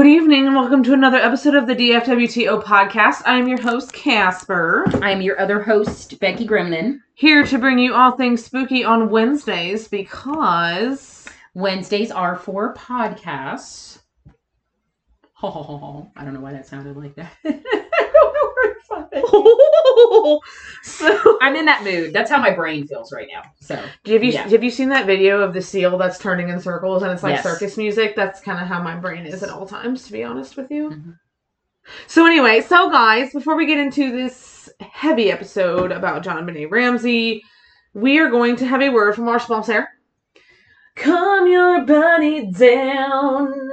Good evening and welcome to another episode of the DFWTO podcast. I am your host, Casper, I'm your other host, Becky Grimlin. here to bring you all things spooky on Wednesdays because. Wednesdays are for podcasts. Ho. I don't know why that sounded like that. I don't know where it. so, I'm in that mood. That's how my brain feels right now. So, have you Yeah. have you seen that video of the seal that's turning in circles and it's like Yes. circus music? That's kind of how my brain is at all times, to be honest with you. Mhm. So anyway, so guys, before we get into this heavy episode about JonBenét Ramsey, we are going to have a word from our sponsor. Calm your body down.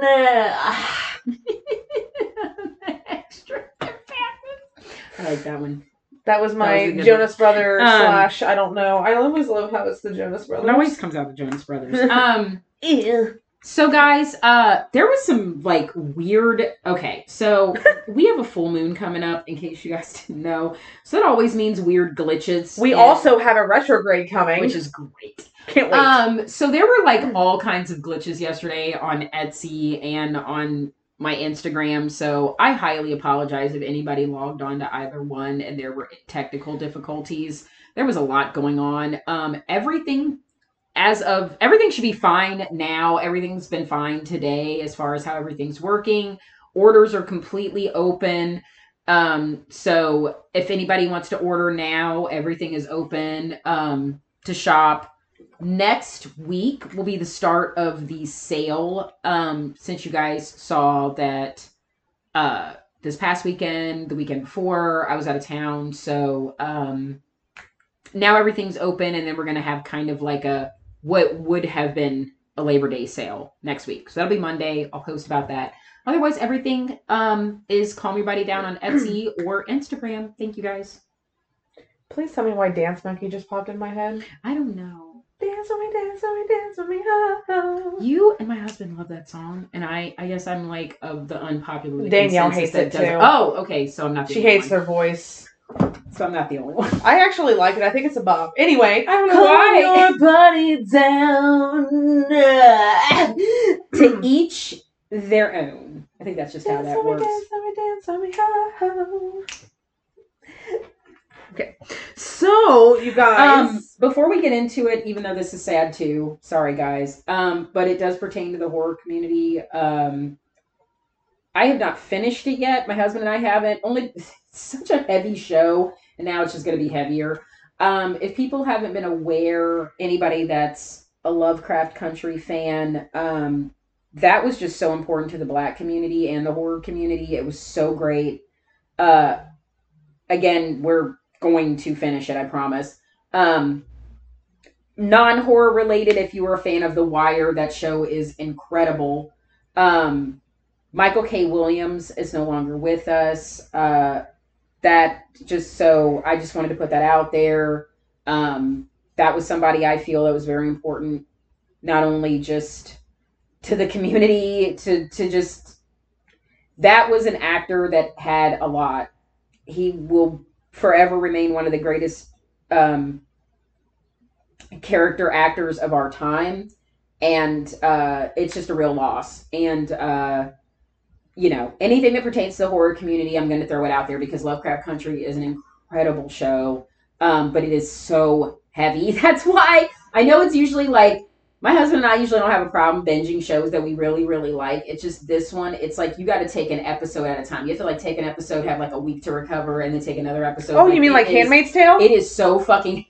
extra I like that one. That was my That was a good Jonas Brother Um, slash. I don't know. I always love how it's the Jonas Brothers. It always comes out the Jonas Brothers. Um, Ew. So guys, uh there was some like weird okay, so we have a full moon coming up in case you guys didn't know. So that always means weird glitches. We and- also have a retrograde coming. which is great. can't wait. Um so there were like all kinds of glitches yesterday on Etsy and on my Instagram. So I highly apologize if anybody logged on to either one and there were technical difficulties. There was a lot going on. Um everything as of everything should be fine now. Everything's been fine today as far as how everything's working. Orders are completely open. Um, so if anybody wants to order now, everything is open um, to shop. Next week will be the start of the sale. Um, since you guys saw that uh, this past weekend, the weekend before, I was out of town. So um, now everything's open, and then we're going to have kind of like a what would have been a Labor Day sale next week. So that'll be Monday. I'll post about that. Otherwise, everything um, is Calm Your Body Down on Etsy or Instagram. Thank you guys. Please tell me why Dance Monkey just popped in my head. I don't know. Dance with me, dance with me, dance with me. Oh, oh. You and my husband love that song, and I, I guess I'm like of the unpopular. Danielle hates that it, too. Oh, okay. So I'm not. The She hates one. her voice. So I'm not the only one. I actually like it. I think it's a bop. Anyway, I don't know calm why. your body down. Uh, to each their own. I think that's just how Dance that with me, works. dance with me, dance with me. Okay, so you guys. Um, before we get into it, even though this is sad too, sorry guys, um, but it does pertain to the horror community. Um, I have not finished it yet. My husband and I haven't. Only such a heavy show, and now it's just going to be heavier. Um, if people haven't been aware, anybody that's a Lovecraft Country fan, um, that was just so important to the Black community and the horror community. It was so great. Uh, again, we're going to finish it, I promise. Um, non horror related, if you were a fan of The Wire, that show is incredible. Um, Michael K. Williams is no longer with us. Uh, that just so I just wanted to put that out there. Um, that was somebody I feel that was very important, not only just to the community, to to just that was an actor that had a lot. He will forever remain one of the greatest um, character actors of our time, and uh, it's just a real loss. And uh, you know, anything that pertains to the horror community, I'm going to throw it out there because Lovecraft Country is an incredible show, um, but it is so heavy. That's why I know it's usually like my husband and I usually don't have a problem binging shows that we really, really like. It's just this one, it's like you got to take an episode at a time. You have to like take an episode, have like a week to recover, and then take another episode. oh, you mean like is- Handmaid's Tale? It is so fucking.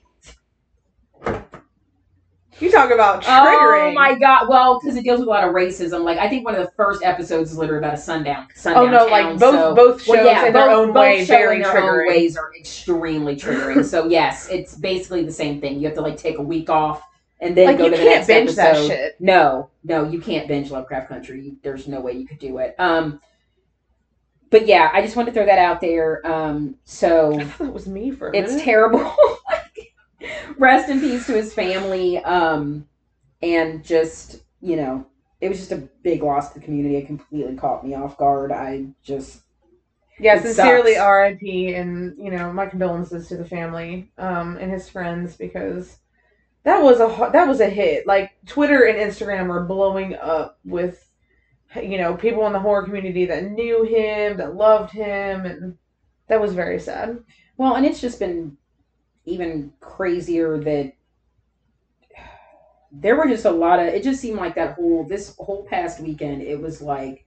you talk about oh triggering. Oh my god! Well, because it deals with a lot of racism. Like I think one of the first episodes is literally about a sundown. sundown Oh no, town, like both so- both shows Well, yeah, in their both- own both way very their triggering. own ways are extremely triggering. so yes, it's basically the same thing. You have to like take a week off and then Like go you to the can't next binge that episode. shit. No, no, you can't binge Lovecraft Country. You- There's no way you could do it. Um, but yeah, I just wanted to throw that out there. Um, so it was me for a it's minute. terrible. Rest in peace to his family. Um, and just you know, it was just a big loss to the community. It completely caught me off guard. I just Yeah, sincerely sucks. R.I.P. and you know my condolences to the family um, and his friends because that was a that was a hit. Like Twitter and Instagram are blowing up with you know, people in the horror community that knew him, that loved him, and that was very sad. Well, and it's just been even crazier that there were just a lot of it just seemed like that whole this whole past weekend it was like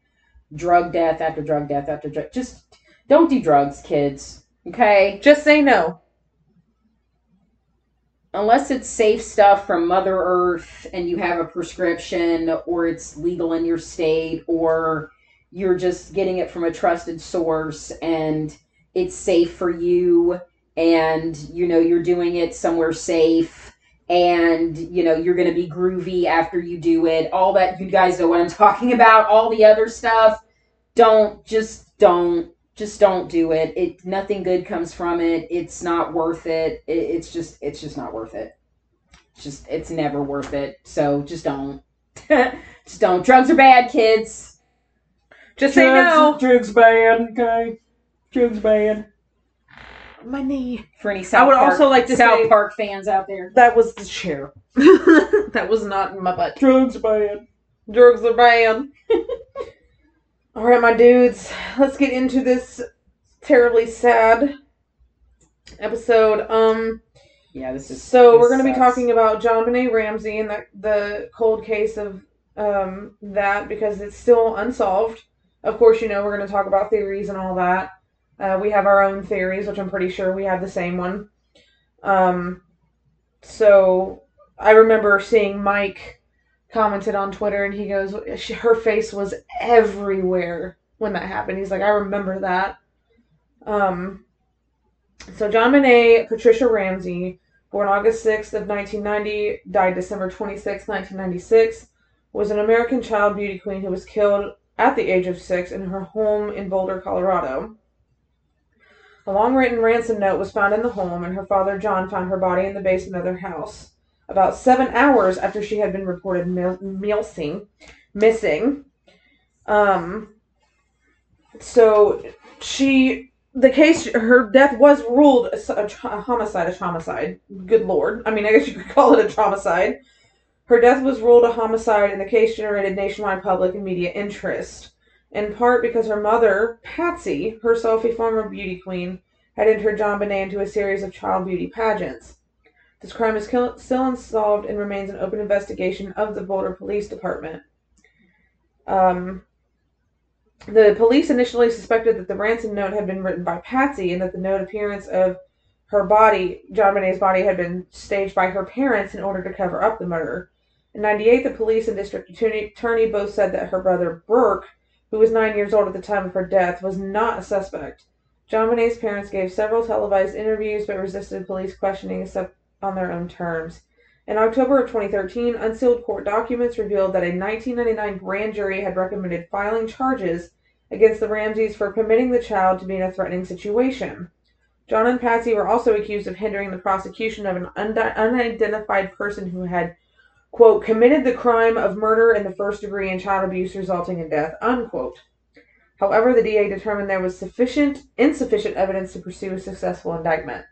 drug death after drug death after drug just don't do drugs kids okay Just say no. Unless it's safe stuff from mother earth and you have a prescription or it's legal in your state or you're just getting it from a trusted source and it's safe for you and you know you're doing it somewhere safe and you know you're going to be groovy after you do it. All that you guys know what i'm talking about. All the other stuff. Don't just don't just don't do it it nothing good comes from it it's not worth it, it it's just it's just not worth it it's just it's never worth it so just don't just don't drugs are bad kids Just say no. drugs bad okay drugs bad My knee. for any South would Park, also like to South say- Park fans out there. That was the chair. that was not my butt. Drugs bad. Drugs are bad. All right, my dudes, let's get into this terribly sad episode. Um, Yeah, this is so this we're going to be talking about JonBenét Ramsey and the the cold case of um that because it's still unsolved. Of course, you know we're going to talk about theories and all that. Uh, we have our own theories, which I'm pretty sure we have the same one. Um, so I remember seeing Mike commented on Twitter, and he goes, she, "Her face was everywhere when that happened." He's like, "I remember that." Um, so JonBenét, Patricia Ramsey, born August 6th of 1990, died December 26, 1996, was an American child beauty queen who was killed at the age of six in her home in Boulder, Colorado. A long written ransom note was found in the home, and her father John found her body in the basement of their house. About seven hours after she had been reported missing, missing. Um, so she the case her death was ruled a, a, homicide a homicide. Good lord. I mean i guess you could call it a homicide. Her death was ruled a homicide and the case generated nationwide public and media interest in part because her mother patsy herself a former beauty queen had entered JonBenét into a series of child beauty pageants this crime is still unsolved and remains an open investigation of the boulder police department um, the police initially suspected that the ransom note had been written by Patsy and that the note appearance of her body, JonBenét's body, had been staged by her parents in order to cover up the murder. In 98, the police and district attorney, both said that her brother Burke, who was nine years old at the time of her death, was not a suspect. JonBenét's parents gave several televised interviews but resisted police questioning except on their own terms. In October of 2013, unsealed court documents revealed that a 1999 grand jury had recommended filing charges against the Ramseys for permitting the child to be in a threatening situation. John and Patsy were also accused of hindering the prosecution of an unidentified person who had, quote, committed the crime of murder in the first degree and child abuse resulting in death, unquote. However, the DA determined there was sufficient, insufficient evidence to pursue a successful indictment.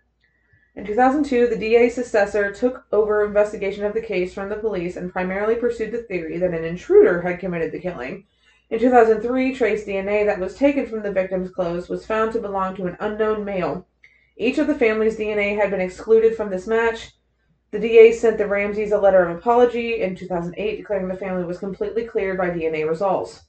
In 2002, the DA's successor took over investigation of the case from the police and primarily pursued the theory that an intruder had committed the killing. In 2003, trace DNA that was taken from the victim's clothes was found to belong to an unknown male. Each of the family's DNA had been excluded from this match. The DA sent the Ramseys a letter of apology in 2008 declaring the family was completely cleared by DNA results.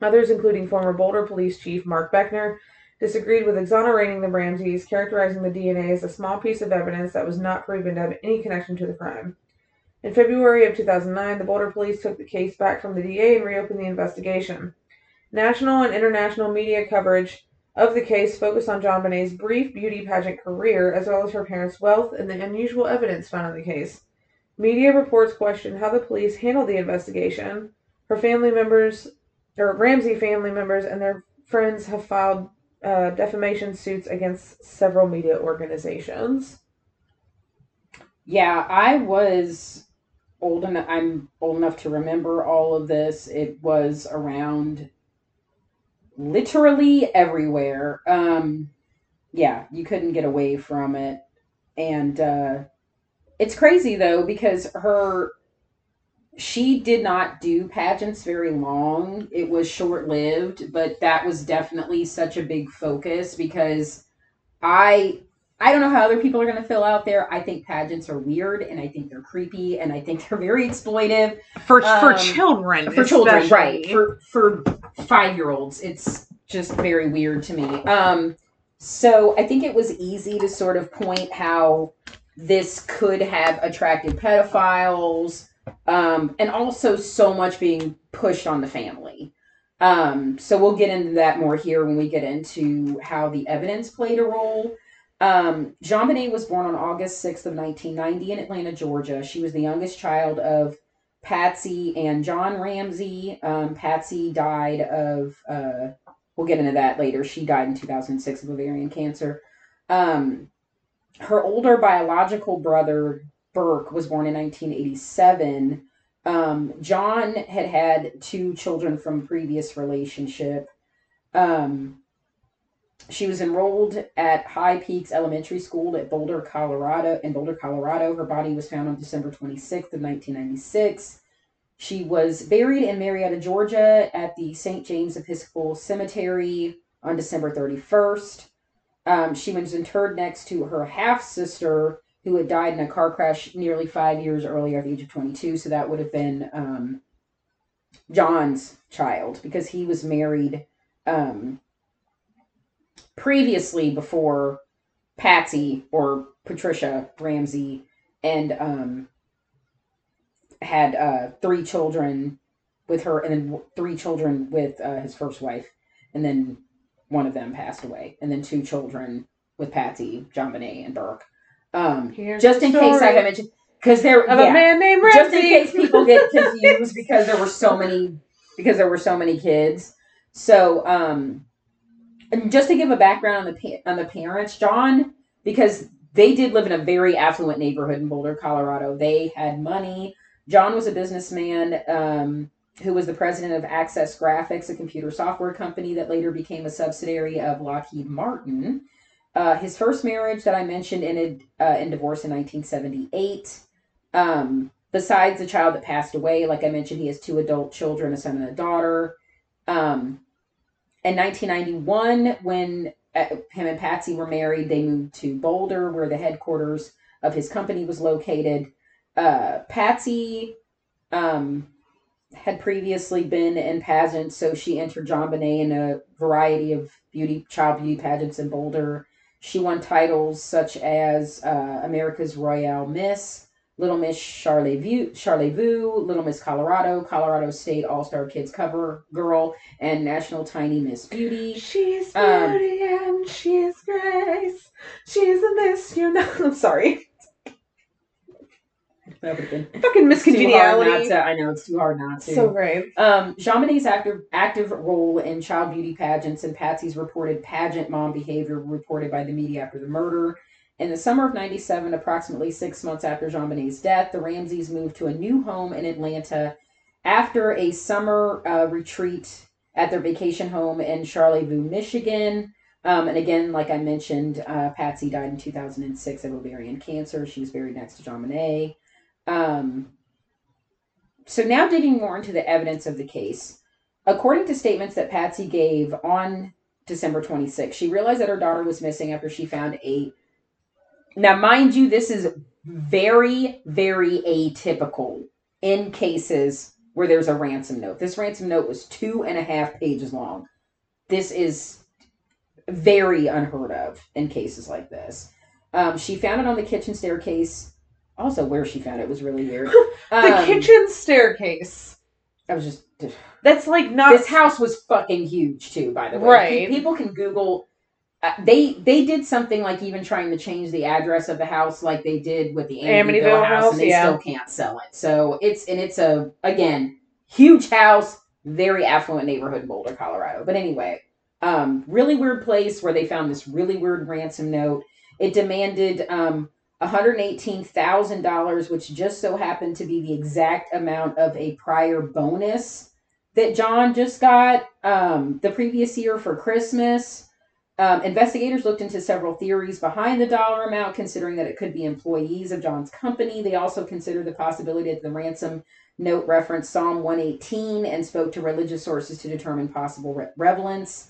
Others, including former Boulder Police Chief Mark Beckner, disagreed with exonerating the Ramseys, characterizing the DNA as a small piece of evidence that was not proven to have any connection to the crime. In February of 2009, the Boulder Police took the case back from the DA and reopened the investigation. National and international media coverage of the case focused on JonBenét's brief beauty pageant career, as well as her parents' wealth and the unusual evidence found in the case. Media reports questioned how the police handled the investigation. Her family members, or Ramsey family members, and their friends have filed uh, defamation suits against several media organizations. Yeah, I was old enough. I'm old enough to remember all of this. It was around literally everywhere. Um, yeah, you couldn't get away from it, and uh, it's crazy though because her she did not do pageants very long. It was short lived, but that was definitely such a big focus because I I don't know how other people are going to feel out there. I think pageants are weird and I think they're creepy and I think they're very exploitive For for Um, children. for children, especially. right? For for five year olds, it's just very weird to me. Um, so I think it was easy to sort of point how this could have attracted pedophiles, um, and also so much being pushed on the family. Um, so we'll get into that more here when we get into how the evidence played a role. Um, Jean was born on August 6th of 1990 in Atlanta, Georgia. She was the youngest child of Patsy and John Ramsey. Um, Patsy died of, uh, we'll get into that later. She died in 2006 of ovarian cancer. Um, her older biological brother, Burke, was born in 1987. Um, John had had two children from previous relationship. Um, she was enrolled at High Peaks Elementary School at Boulder, Colorado. In Boulder, Colorado, her body was found on December 26th of 1996. She was buried in Marietta, Georgia, at the St. James Episcopal Cemetery on December 31st. Um, she was interred next to her half sister, who had died in a car crash nearly five years earlier at the age of 22. So that would have been um, John's child because he was married um, previously before Patsy or Patricia Ramsey and um, had uh, three children with her and then three children with uh, his first wife. And then one of them passed away. And then two children with Patsy, JonBenét, and Burke. Um, Here's just in case I story haven't mentioned, because there, of yeah, a man named Ramsey. just in case people get confused because there were so many because there were so many kids. So, um, and just to give a background on the on the parents, John, because they did live in a very affluent neighborhood in Boulder, Colorado. They had money. John was a businessman um, who was the president of Access Graphics, a computer software company that later became a subsidiary of Lockheed Martin. Uh, his first marriage that I mentioned ended uh, in divorce in 1978. Um, besides the child that passed away, like I mentioned, he has two adult children, a son and a daughter. Um, in 1991, when uh, him and Patsy were married, they moved to Boulder, where the headquarters of his company was located. Uh, Patsy um, had previously been in pageants, so she entered JonBenét in a variety of beauty child beauty pageants in Boulder. She won titles such as uh, America's Royale Miss, Little Miss Charlevoix, Charlevoix, Little Miss Colorado, Colorado State All Star Kids Cover Girl, and National Tiny Miss Beauty. She's Um, beauty and she's grace. She's a miss, you know. I'm sorry. Fucking Miss too hard not to. I know it's too hard not to. So great. Um, JonBenét's active active role in child beauty pageants and Patsy's reported pageant mom behavior reported by the media after the murder. In the summer of '97, approximately six months after JonBenét's death, the Ramseys moved to a new home in Atlanta after a summer uh, retreat at their vacation home in Charlevoix, Michigan. Um, and again, like I mentioned, uh, Patsy died in 2006 of ovarian cancer. She was buried next to JonBenét. Um, so now digging more into the evidence of the case. According to statements that Patsy gave on December 26, she realized that her daughter was missing after she found a. Now, mind you, this is very, very atypical in cases where there's a ransom note. This ransom note was two and a half pages long. This is very unheard of in cases like this. Um, she found it on the kitchen staircase. Also, where she found it was really weird. The Um, kitchen staircase. I was just. That's like not. This house was fucking huge too. By the way, Right. People can Google. Uh, they they did something like even trying to change the address of the house, like they did with the Amityville, Amityville house, house, and they yeah. still can't sell it. So it's and it's a again huge house, very affluent neighborhood in Boulder, Colorado. But anyway, um, really weird place where they found this really weird ransom note. It demanded um, $118,000, which just so happened to be the exact amount of a prior bonus that John just got um, the previous year for Christmas. Um, investigators looked into several theories behind the dollar amount, considering that it could be employees of John's company. They also considered the possibility that the ransom note referenced Psalm 118 and spoke to religious sources to determine possible re- relevance.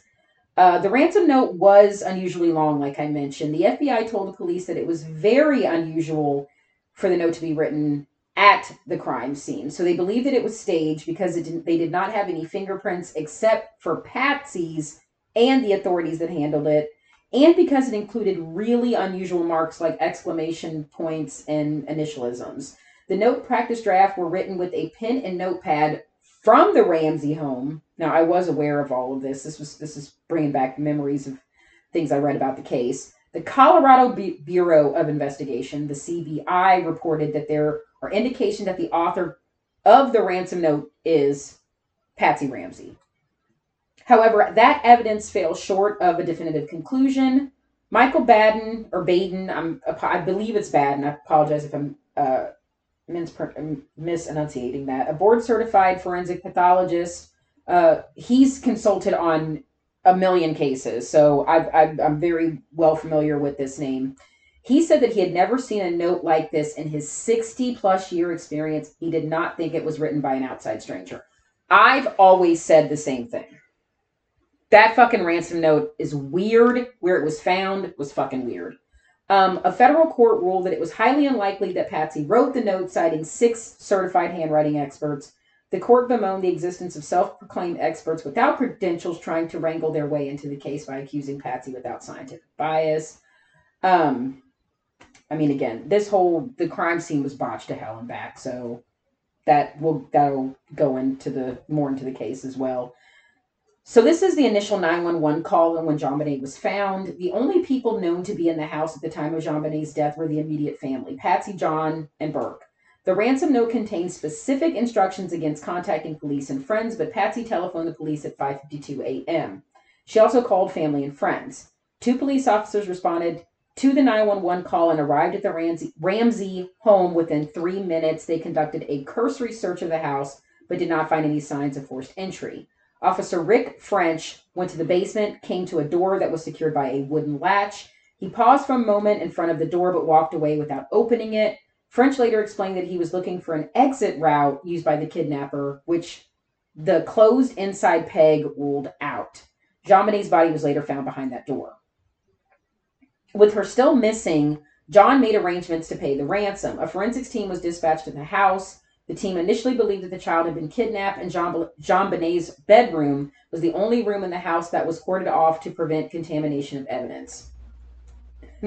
Uh, the ransom note was unusually long, like I mentioned. The FBI told the police that it was very unusual for the note to be written at the crime scene. So they believed that it was staged because it didn't, they did not have any fingerprints except for Patsy's and the authorities that handled it, and because it included really unusual marks like exclamation points and initialisms. The note practice draft were written with a pen and notepad from the Ramsey home. Now, I was aware of all of this. This was this is bringing back memories of things I read about the case. The Colorado Bu- Bureau of Investigation, the CBI, reported that there are indications that the author of the ransom note is Patsy Ramsey. However, that evidence fails short of a definitive conclusion. Michael Baden or Baden, I'm, I believe it's Baden. I apologize if I'm uh, misenunciating that. A board certified forensic pathologist. Uh, he's consulted on a million cases, so I've, I'm very well familiar with this name. He said that he had never seen a note like this in his 60 plus year experience. He did not think it was written by an outside stranger. I've always said the same thing. That fucking ransom note is weird. Where it was found was fucking weird. Um, a federal court ruled that it was highly unlikely that Patsy wrote the note, citing six certified handwriting experts. The court bemoaned the existence of self proclaimed experts without credentials trying to wrangle their way into the case by accusing Patsy without scientific bias. Um, I mean, again, this whole the crime scene was botched to hell and back, so that will that'll go into the more into the case as well. So this is the initial 911 call and when JonBenét was found. The only people known to be in the house at the time of JonBenét's death were the immediate family, Patsy, John, and Burke. The ransom note contains specific instructions against contacting police and friends, but Patsy telephoned the police at 5:52 a.m. She also called family and friends. Two police officers responded to the 911 call and arrived at the Ramsey, Ramsey home within three minutes. They conducted a cursory search of the house, but did not find any signs of forced entry. Officer Rick French went to the basement, came to a door that was secured by a wooden latch. He paused for a moment in front of the door but walked away without opening it. French later explained that he was looking for an exit route used by the kidnapper, which the closed inside peg ruled out. JonBenét's body was later found behind that door. With her still missing, John made arrangements to pay the ransom. A forensics team was dispatched to the house. The team initially believed that the child had been kidnapped, and John, JonBenét's bedroom was the only room in the house that was cordoned off to prevent contamination of evidence.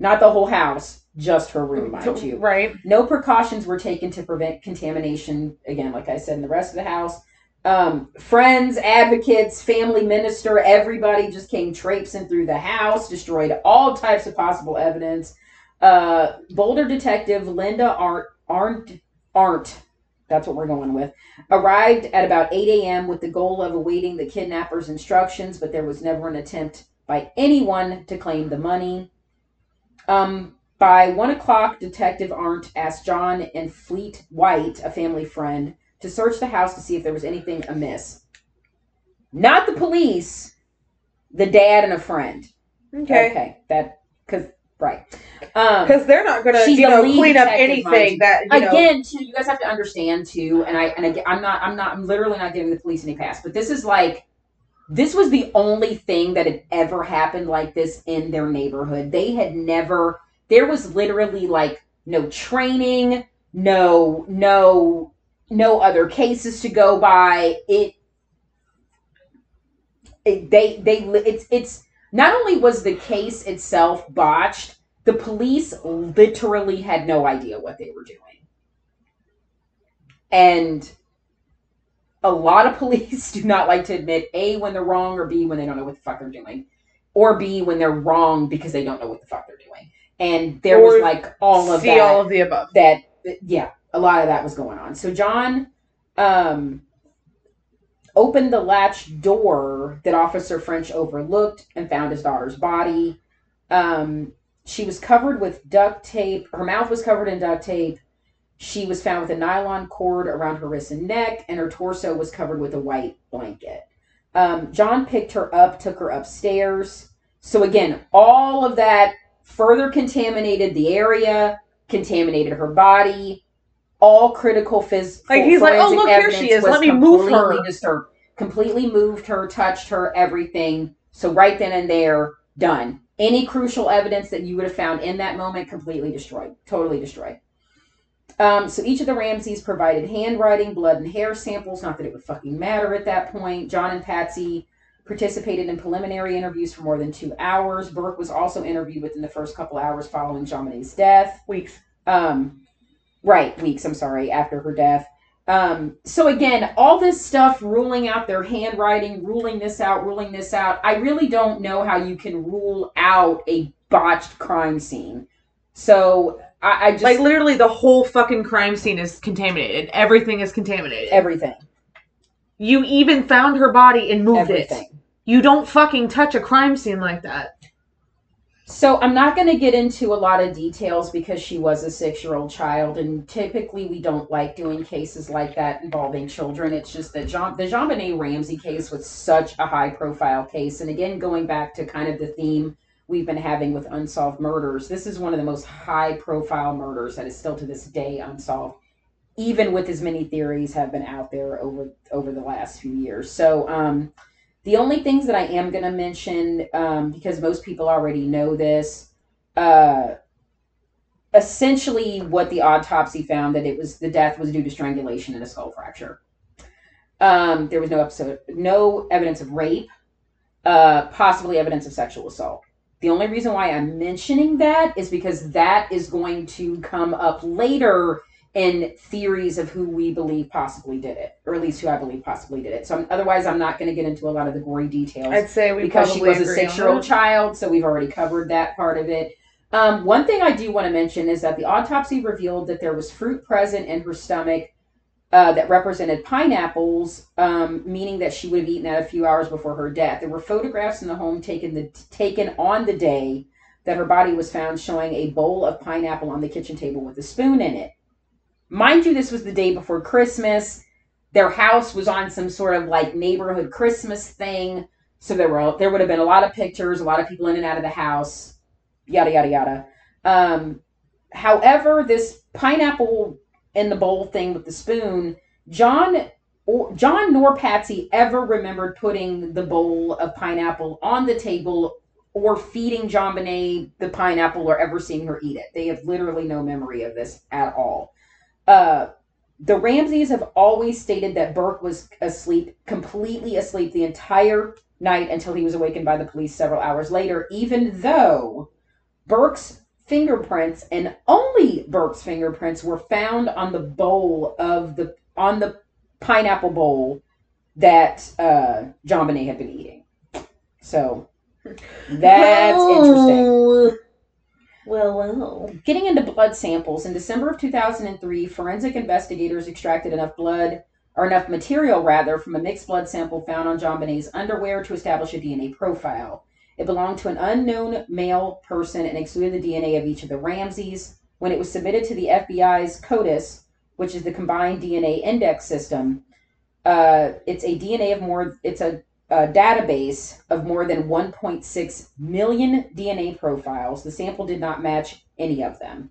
Not the whole house, just her room, mind you. Right. No precautions were taken to prevent contamination, again, like I said, in the rest of the house. Um, friends, advocates, family minister, everybody just came traipsing through the house, destroyed all types of possible evidence. Uh, Boulder detective Linda Arndt, Arndt, Arndt that's what we're going with, arrived at about 8 a.m. with the goal of awaiting the kidnapper's instructions, but there was never an attempt by anyone to claim the money. Um, by 1 o'clock, Detective Arndt asked John and Fleet White, a family friend, to search the house to see if there was anything amiss. Not the police, the dad and a friend. Okay. Okay, that, because, right. Um, Because they're not going to, you know, clean up anything that, you know. again too you guys have to understand too and i and again i'm not i'm not i'm literally not giving the police any pass but this is like this was the only thing that had ever happened like this in their neighborhood they had never there was literally like no training no no no other cases to go by it, it they they it's it's not only was the case itself botched the police literally had no idea what they were doing. And a lot of police do not like to admit A, when they're wrong, or B, when they don't know what the fuck they're doing. Or B, when they're wrong because they don't know what the fuck they're doing. And there Or was like all of see that all of the above. that yeah a lot of that was going on so john um opened the latch door that officer french overlooked and found his daughter's body. Um she was covered with duct tape. Her mouth was covered in duct tape. She was found with a nylon cord around her wrist and neck and her torso was covered with a white blanket. Um, john picked her up took her upstairs. So again, all of that further contaminated the area, contaminated her body. All critical physical. Like, he's like, "Oh, look, here she is. Let me move her." completely Disturbed. Completely moved her, touched her, everything. So right then and there, done. Any crucial evidence that you would have found in that moment, completely destroyed, totally destroyed. Um, so each of the Ramseys provided handwriting, blood, and hair samples. Not that it would fucking matter at that point. John and Patsy participated in preliminary interviews for more than two hours. Burke was also interviewed within the first couple hours following JonBenét's death. Weeks. Um, right, weeks, I'm sorry, after her death. Um, so again, all this stuff ruling out their handwriting, ruling this out, ruling this out. I really don't know how you can rule out a botched crime scene. So I, I just Like literally, the whole fucking crime scene is contaminated. Everything is contaminated. everything, you even found her body and moved everything. it. You don't fucking touch a crime scene like that. So I'm not going to get into a lot of details because she was a six-year-old child, and typically we don't like doing cases like that involving children. It's just that the JonBenét Ramsey case was such a high-profile case, and again, going back to kind of the theme we've been having with unsolved murders, this is one of the most high-profile murders that is still to this day unsolved, even with as many theories have been out there over over the last few years. So. um the only things that I am going to mention, um, because most people already know this, uh, essentially what the autopsy found that it was the death was due to strangulation and a skull fracture. Um, there was no episode, no evidence of rape, uh, possibly evidence of sexual assault. The only reason why I'm mentioning that is because that is going to come up later in theories of who we believe possibly did it, or at least who I believe possibly did it. So I'm, otherwise, I'm not going to get into a lot of the gory details I'd say we because she was a six-year-old child. So we've already covered that part of it. Um, one thing I do want to mention is that the autopsy revealed that there was fruit present in her stomach uh, that represented pineapples, um, meaning that she would have eaten that a few hours before her death. There were photographs in the home taken the taken on the day that her body was found, showing a bowl of pineapple on the kitchen table with a spoon in it. Mind you, this was the day before Christmas. Their house was on some sort of like neighborhood Christmas thing, so there were there would have been a lot of pictures, a lot of people in and out of the house, yada yada yada. Um, however, this pineapple in the bowl thing with the spoon, John or John nor Patsy ever remembered putting the bowl of pineapple on the table or feeding JonBenét the pineapple or ever seeing her eat it. They have literally no memory of this at all. Uh, the Ramseys have always stated that Burke was asleep, completely asleep the entire night until he was awakened by the police several hours later, even though Burke's fingerprints and only Burke's fingerprints were found on the bowl of the on the pineapple bowl that uh, JonBenét had been eating. So that's interesting. Well, well. Getting into blood samples, in December of 2003, forensic investigators extracted enough blood, or enough material rather, from a mixed blood sample found on JonBenét's underwear to establish a DNA profile. It belonged to an unknown male person and excluded the DNA of each of the Ramseys. When it was submitted to the FBI's CODIS, which is the Combined DNA Index System, uh, it's a DNA of more. It's a a database of more than 1.6 million DNA profiles. The sample did not match any of them.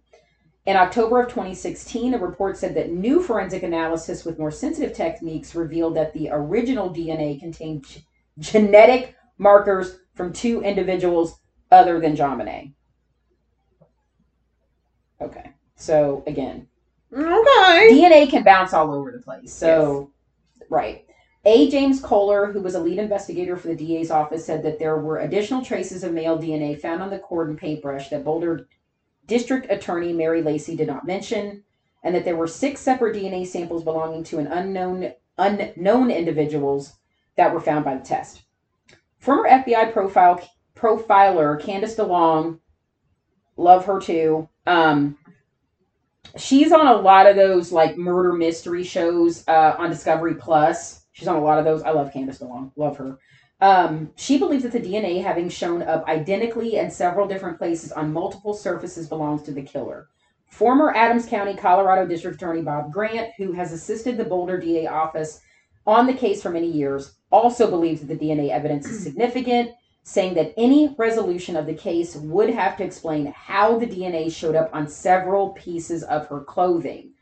In October of 2016, a report said that new forensic analysis with more sensitive techniques revealed that the original DNA contained g- genetic markers from two individuals other than Bonet. Okay, so again, Okay. DNA can bounce all over the place. So, right. A. James Kolar, who was a lead investigator for the DA's office, said that there were additional traces of male DNA found on the cord and paintbrush that Boulder District Attorney Mary Lacy did not mention, and that there were six separate DNA samples belonging to an unknown unknown individuals that were found by the test. Former FBI profile profiler Candace DeLong, love her too. Um, she's on a lot of those like murder mystery shows uh, on Discovery Plus. She's on a lot of those. I love Candace DeLong. Love her. Um, she believes that the DNA, having shown up identically in several different places on multiple surfaces, belongs to the killer. Former Adams County, Colorado District Attorney Bob Grant, who has assisted the Boulder DA office on the case for many years, also believes that the DNA evidence is significant saying that any resolution of the case would have to explain how the DNA showed up on several pieces of her clothing.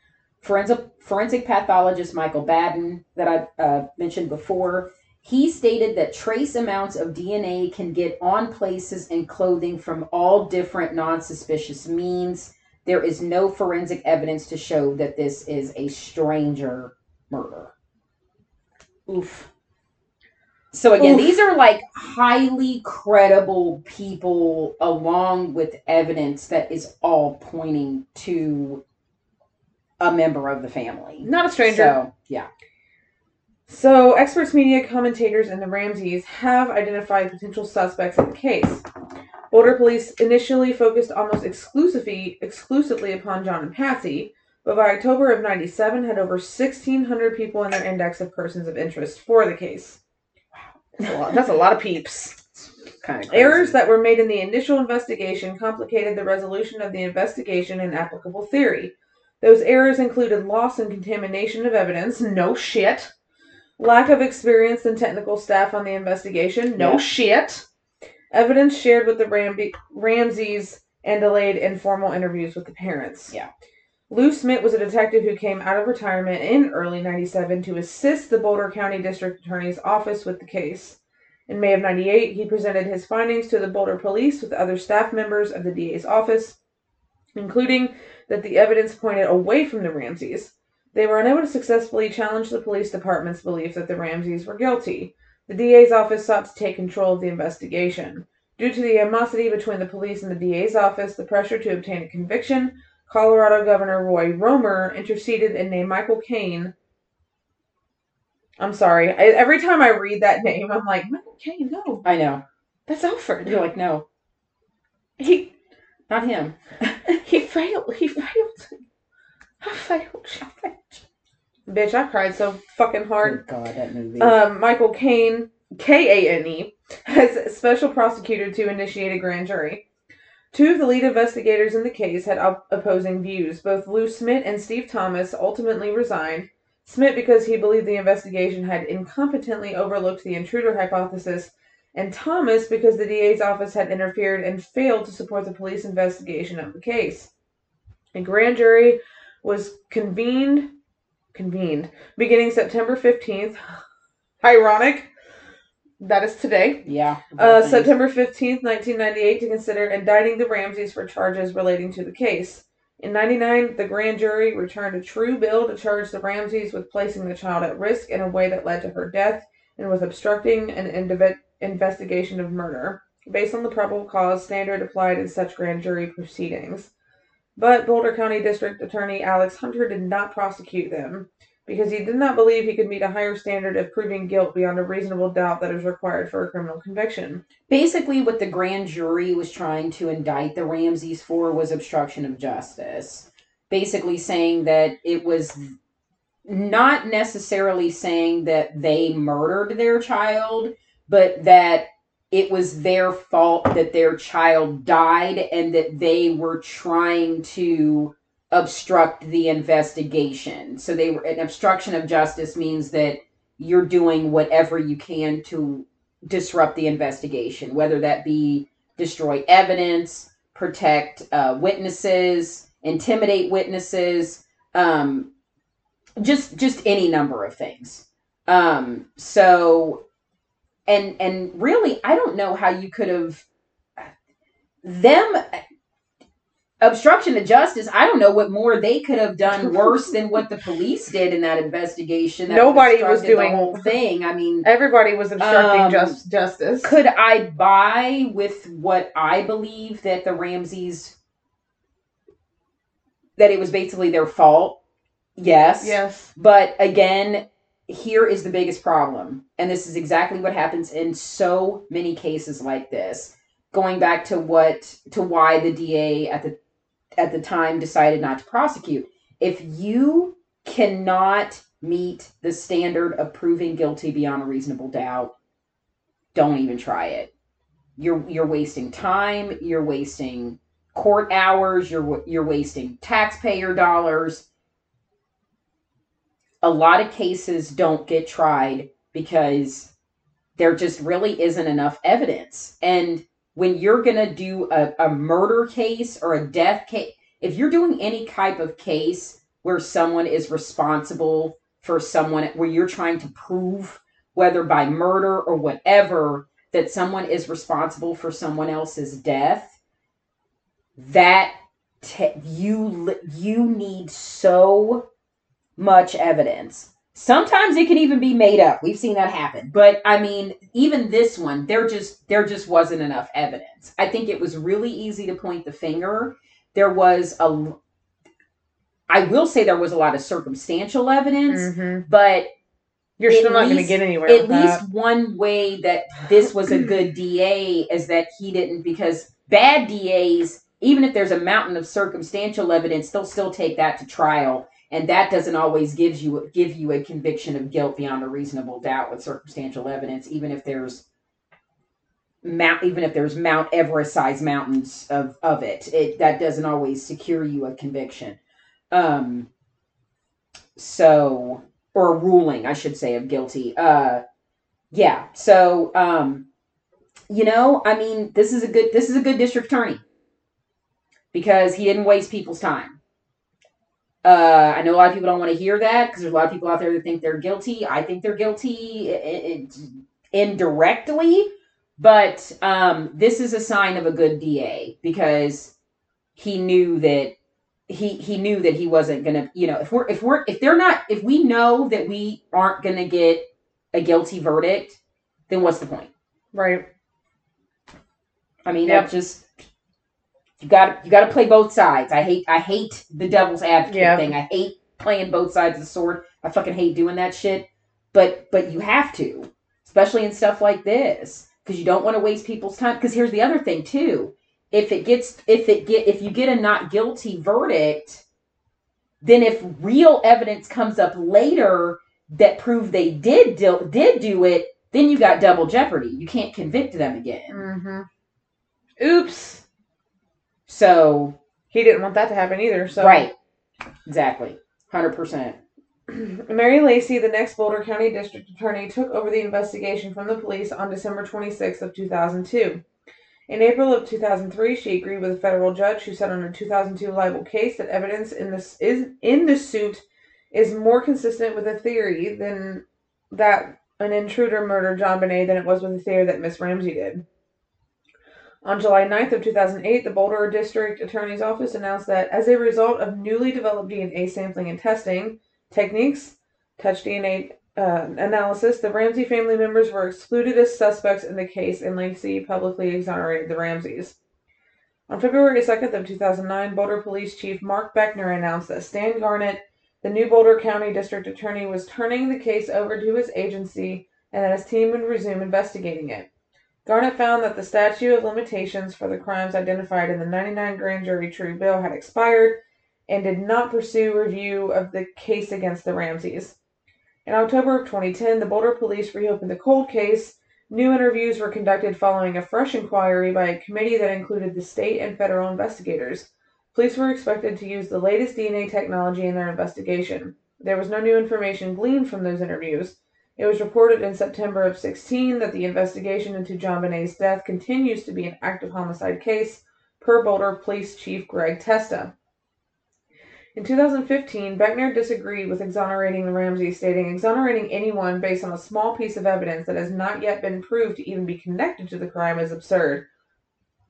Forensic, forensic pathologist Michael Baden, that I uh, mentioned before, he stated that trace amounts of DNA can get on places and clothing from all different non suspicious means. There is no forensic evidence to show that this is a stranger murder. Oof. So again, Oof. these are like highly credible people along with evidence that is all pointing to a member of the family. Not a stranger. So, yeah. So, experts, media, commentators, and the Ramseys have identified potential suspects in the case. Boulder police initially focused almost exclusively exclusively upon John and Patsy, but by October of 97 had over 1,600 people in their index of persons of interest for the case. That's a lot, that's a lot of peeps. Kind of Errors that were made in the initial investigation complicated the resolution of the investigation and applicable theory. Those errors included loss and contamination of evidence, no shit. Lack of experienced and technical staff on the investigation, no Yeah. shit. Evidence shared with the Ramby- Ramseys and delayed informal interviews with the parents. Yeah. Lou Smith was a detective who came out of retirement in early 97 to assist the Boulder County District Attorney's office with the case. In May of 98, he presented his findings to the Boulder Police with other staff members of the DA's office, including that the evidence pointed away from the Ramseys. They were unable to successfully challenge the police department's belief that the Ramseys were guilty. The DA's office sought to take control of the investigation. Due to the animosity between the police and the DA's office, the pressure to obtain a conviction, Colorado Governor Roy Romer interceded and named Michael Caine. I'm sorry. I, every time I read that name, I'm like, Michael Caine, no. I know. That's Alfred. You're like, no, He not him. he failed. He failed. I failed. Bitch, I cried so fucking hard. God, that movie. Um, Michael Kane, K A N E, has special prosecutor to initiate a grand jury. Two of the lead investigators in the case had op- opposing views. Both Lou Smith and Steve Thomas ultimately resigned. Smith because he believed the investigation had incompetently overlooked the intruder hypothesis, and Thomas because the DA's office had interfered and failed to support the police investigation of the case. A grand jury was convened convened beginning September 15th. Ironic. That is today. yeah. Uh, September 15th, 1998, to consider indicting the Ramseys for charges relating to the case. In 99, the grand jury returned a true bill to charge the Ramseys with placing the child at risk in a way that led to her death and with obstructing an indiv- investigation of murder, based on the probable cause standard applied in such grand jury proceedings. But Boulder County District Attorney Alex Hunter did not prosecute them because he did not believe he could meet a higher standard of proving guilt beyond a reasonable doubt that is required for a criminal conviction. Basically, what the grand jury was trying to indict the Ramseys for was obstruction of justice. Basically, saying that it was not necessarily saying that they murdered their child, but that it was their fault that their child died and that they were trying to obstruct the investigation. So they were an obstruction of justice means that you're doing whatever you can to disrupt the investigation, whether that be destroy evidence, protect uh, witnesses, intimidate witnesses, um, just just any number of things. Um, so, and and really, I don't know how you could have them obstruction of justice. I don't know what more they could have done worse than what the police did in that investigation. that Nobody was doing- the whole thing. I mean, Everybody was obstructing Um, just justice. could I buy with what I believe that the Ramseys that it was basically their fault? Yes. yes. But again, here is the biggest problem. And this is exactly what happens in so many cases like this. Going back to what to why the DA at the at the time decided not to prosecute. If you cannot meet the standard of proving guilty beyond a reasonable doubt, don't even try it. You're you're wasting time, you're wasting court hours, you're you're wasting taxpayer dollars. A lot of cases don't get tried because there just really isn't enough evidence. And when you're going to do a, a murder case or a death case, if you're doing any type of case where someone is responsible for someone, where you're trying to prove, whether by murder or whatever, that someone is responsible for someone else's death, that te- you you need so much evidence. Sometimes it can even be made up. We've seen that happen. But I mean, even this one, there just there just wasn't enough evidence. I think it was really easy to point the finger. There was a I will say there was a lot of circumstantial evidence, Mhm. but You're still not going to get anywhere. at least that. one way that this was a good DA is that he didn't because bad DAs, even if there's a mountain of circumstantial evidence, they'll still take that to trial, and that doesn't always gives you give you a conviction of guilt beyond a reasonable doubt with circumstantial evidence, even if there's mount even if there's Mount Everest size mountains of of it, it that doesn't always secure you a conviction. Um, so or a ruling, I should say, of guilty. Uh, yeah. So, um, you know, I mean, this is a good this is a good district attorney because he didn't waste people's time. Uh, I know a lot of people don't want to hear that because there's a lot of people out there that think they're guilty. I think they're guilty indirectly, but um, this is a sign of a good DA because he knew that he he knew that he wasn't gonna you know if we're if we're if they're not if we know that we aren't gonna get a guilty verdict then what's the point right. i mean Yep. that just you got you got to play both sides. I hate i hate the devil's advocate Yeah. thing. I hate playing both sides of the sword. I fucking hate doing that shit. But but you have to especially in stuff like this because you don't want to waste people's time. Because here's the other thing too. If it gets if it get if you get a not guilty verdict then if real evidence comes up later that prove they did do, did do it then you got double jeopardy. You can't convict them again. Hmm Oops. So He didn't want that to happen either. So right exactly 100% Mary Lacy, the next Boulder County District Attorney, took over the investigation from the police on December 26th of 2002. In April of 2003, she agreed with a federal judge who said on a 2002 libel case that evidence in this is in the suit is more consistent with a theory than that an intruder murdered JonBenét than it was with the theory that Miss Ramsey did. On July 9th of 2008, the Boulder District Attorney's Office announced that as a result of newly developed DNA sampling and testing, techniques, touch DNA uh, analysis, the Ramsey family members were excluded as suspects in the case, and Lacy publicly exonerated the Ramseys. On February 2nd of 2009, Boulder Police Chief Mark Beckner announced that Stan Garnett, the new Boulder County District Attorney, was turning the case over to his agency and that his team would resume investigating it. Garnett found that the statute of limitations for the crimes identified in the 99 grand jury true bill had expired and did not pursue review of the case against the Ramseys. In October of 2010, the Boulder police reopened the cold case. New interviews were conducted following a fresh inquiry by a committee that included the state and federal investigators. Police were expected to use the latest DNA technology in their investigation. There was no new information gleaned from those interviews. It was reported in September of 16 that the investigation into JonBenét's death continues to be an active homicide case, per Boulder Police Chief Greg Testa. In 2015, Beckner disagreed with exonerating the Ramsey, stating exonerating anyone based on a small piece of evidence that has not yet been proved to even be connected to the crime is absurd.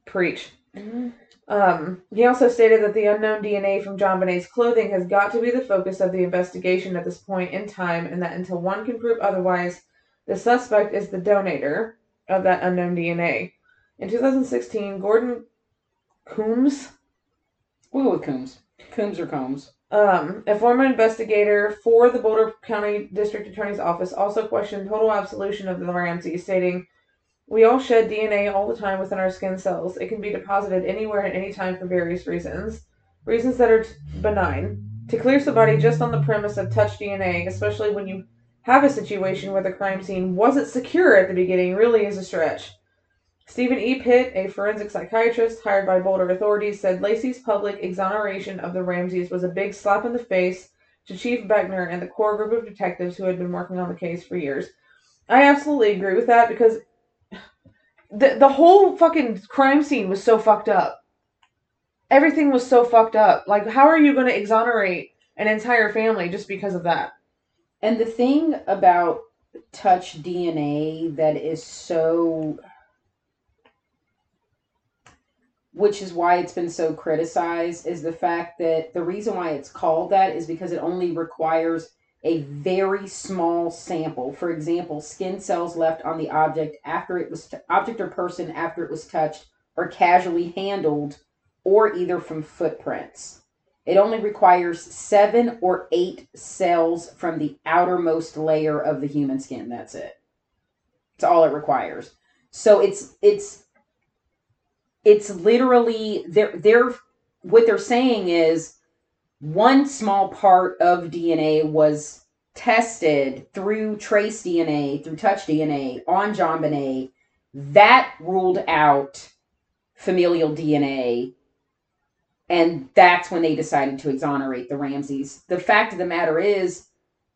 Preach. Mm-hmm. Um, he also stated that the unknown DNA from JonBenét's clothing has got to be the focus of the investigation at this point in time, and that until one can prove otherwise, the suspect is the donator of that unknown DNA. In 2016, Gordon Coombs, we'll go with Coombs Coombs or Combs um, a former investigator for the Boulder County District Attorney's Office, also questioned total absolution of the Ramsey, stating, We all shed DNA all the time within our skin cells. It can be deposited anywhere at any time for various reasons. Reasons that are t- benign. To clear somebody just on the premise of touch DNA, especially when you have a situation where the crime scene wasn't secure at the beginning, really is a stretch. Stephen E. Pitt, a forensic psychiatrist hired by Boulder authorities, said Lacy's public exoneration of the Ramseys was a big slap in the face to Chief Beckner and the core group of detectives who had been working on the case for years. I absolutely agree with that because the the whole fucking crime scene was so fucked up. Everything was so fucked up. Like, how are you going to exonerate an entire family just because of that? And the thing about touch DNA that is so which is why it's been so criticized is the fact that the reason why it's called that is because it only requires a very small sample. For example, skin cells left on the object after it was t- object or person after it was touched or casually handled or either from footprints. It only requires 7 or 8 cells from the outermost layer of the human skin. That's it. It's all it requires. So it's it's it's literally they're they're what they're saying is one small part of DNA was tested through trace DNA, through touch DNA on JonBenét. That ruled out familial DNA. And that's when they decided to exonerate the Ramseys. The fact of the matter is,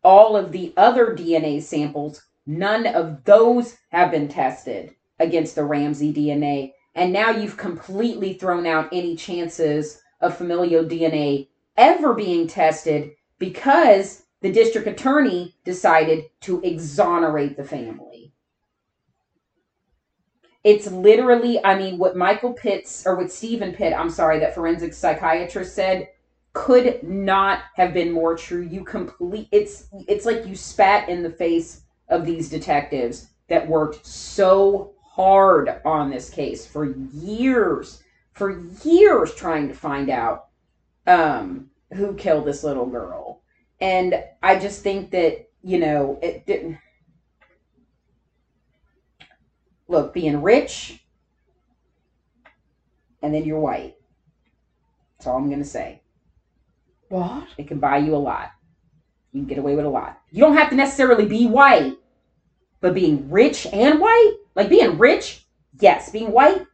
all of the other DNA samples, none of those have been tested against the Ramsey DNA. And now you've completely thrown out any chances of familial DNA ever being tested because the district attorney decided to exonerate the family. It's literally, I mean, what Michael Pitts, or what Stephen Pitt, I'm sorry, that forensic psychiatrist said could not have been more true. You complete it's it's like you spat in the face of these detectives that worked so hard on this case for years, for years trying to find out um, who killed this little girl. And I just think that, you know, it didn't. Look, being rich and then you're white. That's all I'm going to say. What? It can buy you a lot. You can get away with a lot. You don't have to necessarily be white, but being rich and white, like being rich, yes. Being white,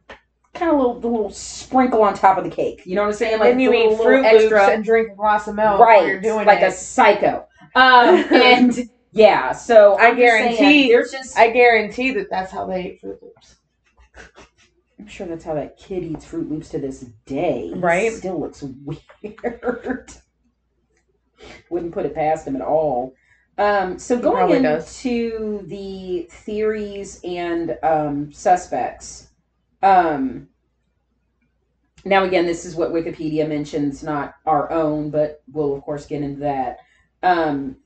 kind of little, the little sprinkle on top of the cake. You know what I'm saying? Like then you the eat little- Fruit little Loops and drink a glass of milk right? while you're doing like it. a psycho. Um, and yeah, so I I'm just saying, guarantee- there's just. I guarantee that that's how they eat Fruit Loops. I'm sure that's how that kid eats Fruit Loops to this day. Right. Still looks weird. Wouldn't put it past him at all. Um, so going probably does. into the theories and um, suspects. Um, now again, this is what Wikipedia mentions, not our own, but we'll of course get into that. Um,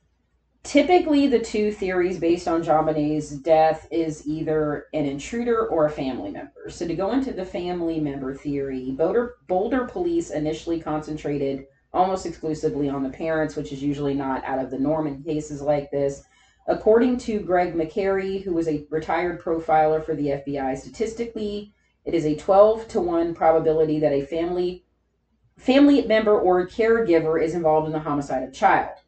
typically, the two theories based on JonBenét's death is either an intruder or a family member. So to go into the family member theory, Boulder, Boulder police initially concentrated almost exclusively on the parents, which is usually not out of the norm in cases like this. According to Greg McCrary, who was a retired profiler for the FBI, statistically, it is a 12 to 1 probability that a family family member or caregiver is involved in the homicide of child.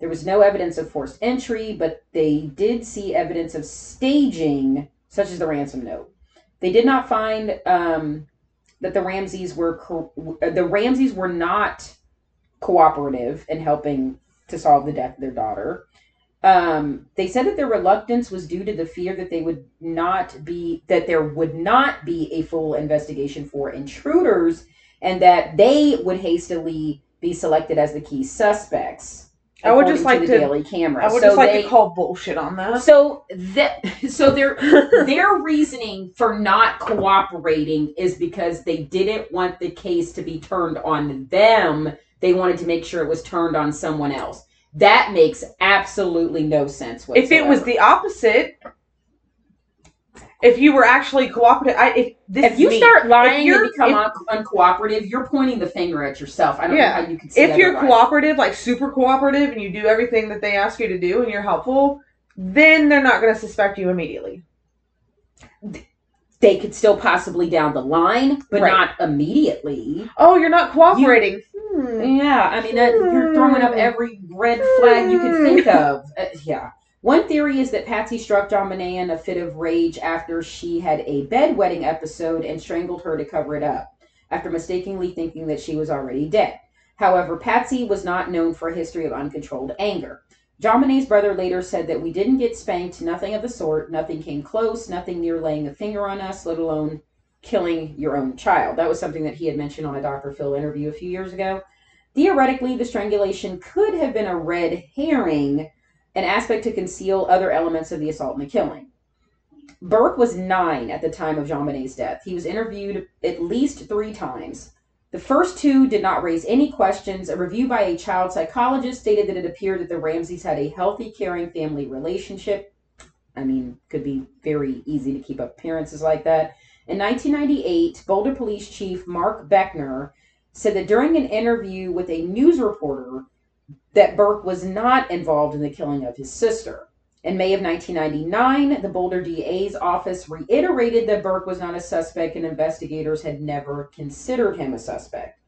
There was no evidence of forced entry, but they did see evidence of staging, such as the ransom note. They did not find um, that the Ramseys were co- the Ramseys were not cooperative in helping to solve the death of their daughter. Um, they said that their reluctance was due to the fear that they would not be that there would not be a full investigation for intruders, and that they would hastily be selected as the key suspects. I would just like the to- Daily Camera. I would So just like they- to call bullshit on that. so that so their their reasoning for not cooperating is because they didn't want the case to be turned on them. They wanted to make sure it was turned on someone else. That makes absolutely no sense whatsoever. if it was the opposite, if you were actually cooperative, I if this if you me. start lying and become if- uncooperative, you're pointing the finger at yourself. I don't Yeah. know how you can see if you're otherwise. cooperative, like super cooperative, and you do everything that they ask you to do, and you're helpful, then they're not going to suspect you immediately. they could still possibly down the line, but Right. not immediately. Oh, you're not cooperating. Hmm. Hmm. Yeah, I mean that you're throwing up hmm. every red flag you can think hmm. of. Uh, yeah. One theory is that Patsy struck JonBenét in a fit of rage after she had a bedwetting episode and strangled her to cover it up, after mistakenly thinking that she was already dead. However, Patsy was not known for a history of uncontrolled anger. JonBenét's brother later said that we didn't get spanked, nothing of the sort, nothing came close, nothing near laying a finger on us, let alone killing your own child. That was something that he had mentioned on a Dr. Phil interview a few years ago. Theoretically, the strangulation could have been a red herring, an aspect to conceal other elements of the assault and the killing. Burke was nine at the time of JonBenét's death. He was interviewed at least three times. The first two did not raise any questions. A review by a child psychologist stated that it appeared that the Ramseys had a healthy, caring family relationship. I mean, could be very easy to keep up appearances like that. In 1998, Boulder Police Chief Mark Beckner said that during an interview with a news reporter that Burke was not involved in the killing of his sister. In May of 1999, the Boulder DA's office reiterated that Burke was not a suspect and investigators had never considered him a suspect.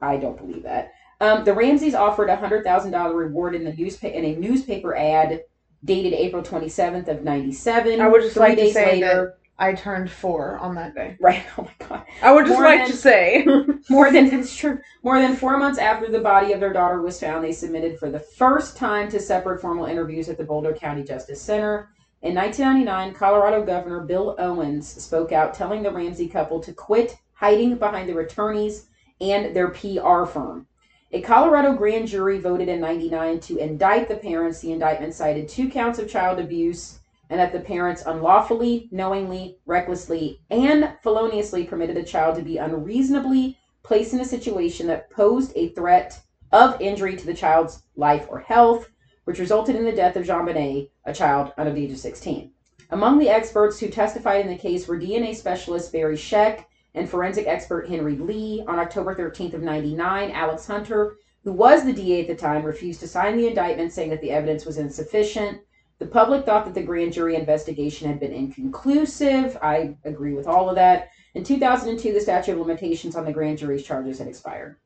I don't believe that. Um, the Ramseys offered a hundred thousand dollar reward in the newspaper in a newspaper ad dated April twenty seventh of ninety seven. I would just Three like to say later, I turned four on that day. right? Oh my god! I would just More like than- to say. More than it's true. More than four months after the body of their daughter was found, they submitted for the first time to separate formal interviews at the Boulder County Justice Center. In 1999, Colorado Governor Bill Owens spoke out, telling the Ramsey couple to quit hiding behind their attorneys and their PR firm. A Colorado grand jury voted in 99 to indict the parents. The indictment cited two counts of child abuse and that the parents unlawfully, knowingly, recklessly, and feloniously permitted a child to be unreasonably placed in a situation that posed a threat of injury to the child's life or health, which resulted in the death of JonBenét, a child under the age of 16. Among the experts who testified in the case were DNA specialist Barry Scheck and forensic expert Henry Lee. On October 13th of 99, Alex Hunter, who was the DA at the time, refused to sign the indictment, saying that the evidence was insufficient. The public thought that the grand jury investigation had been inconclusive. I agree with all of that. In 2002, the statute of limitations on the grand jury's charges had expired.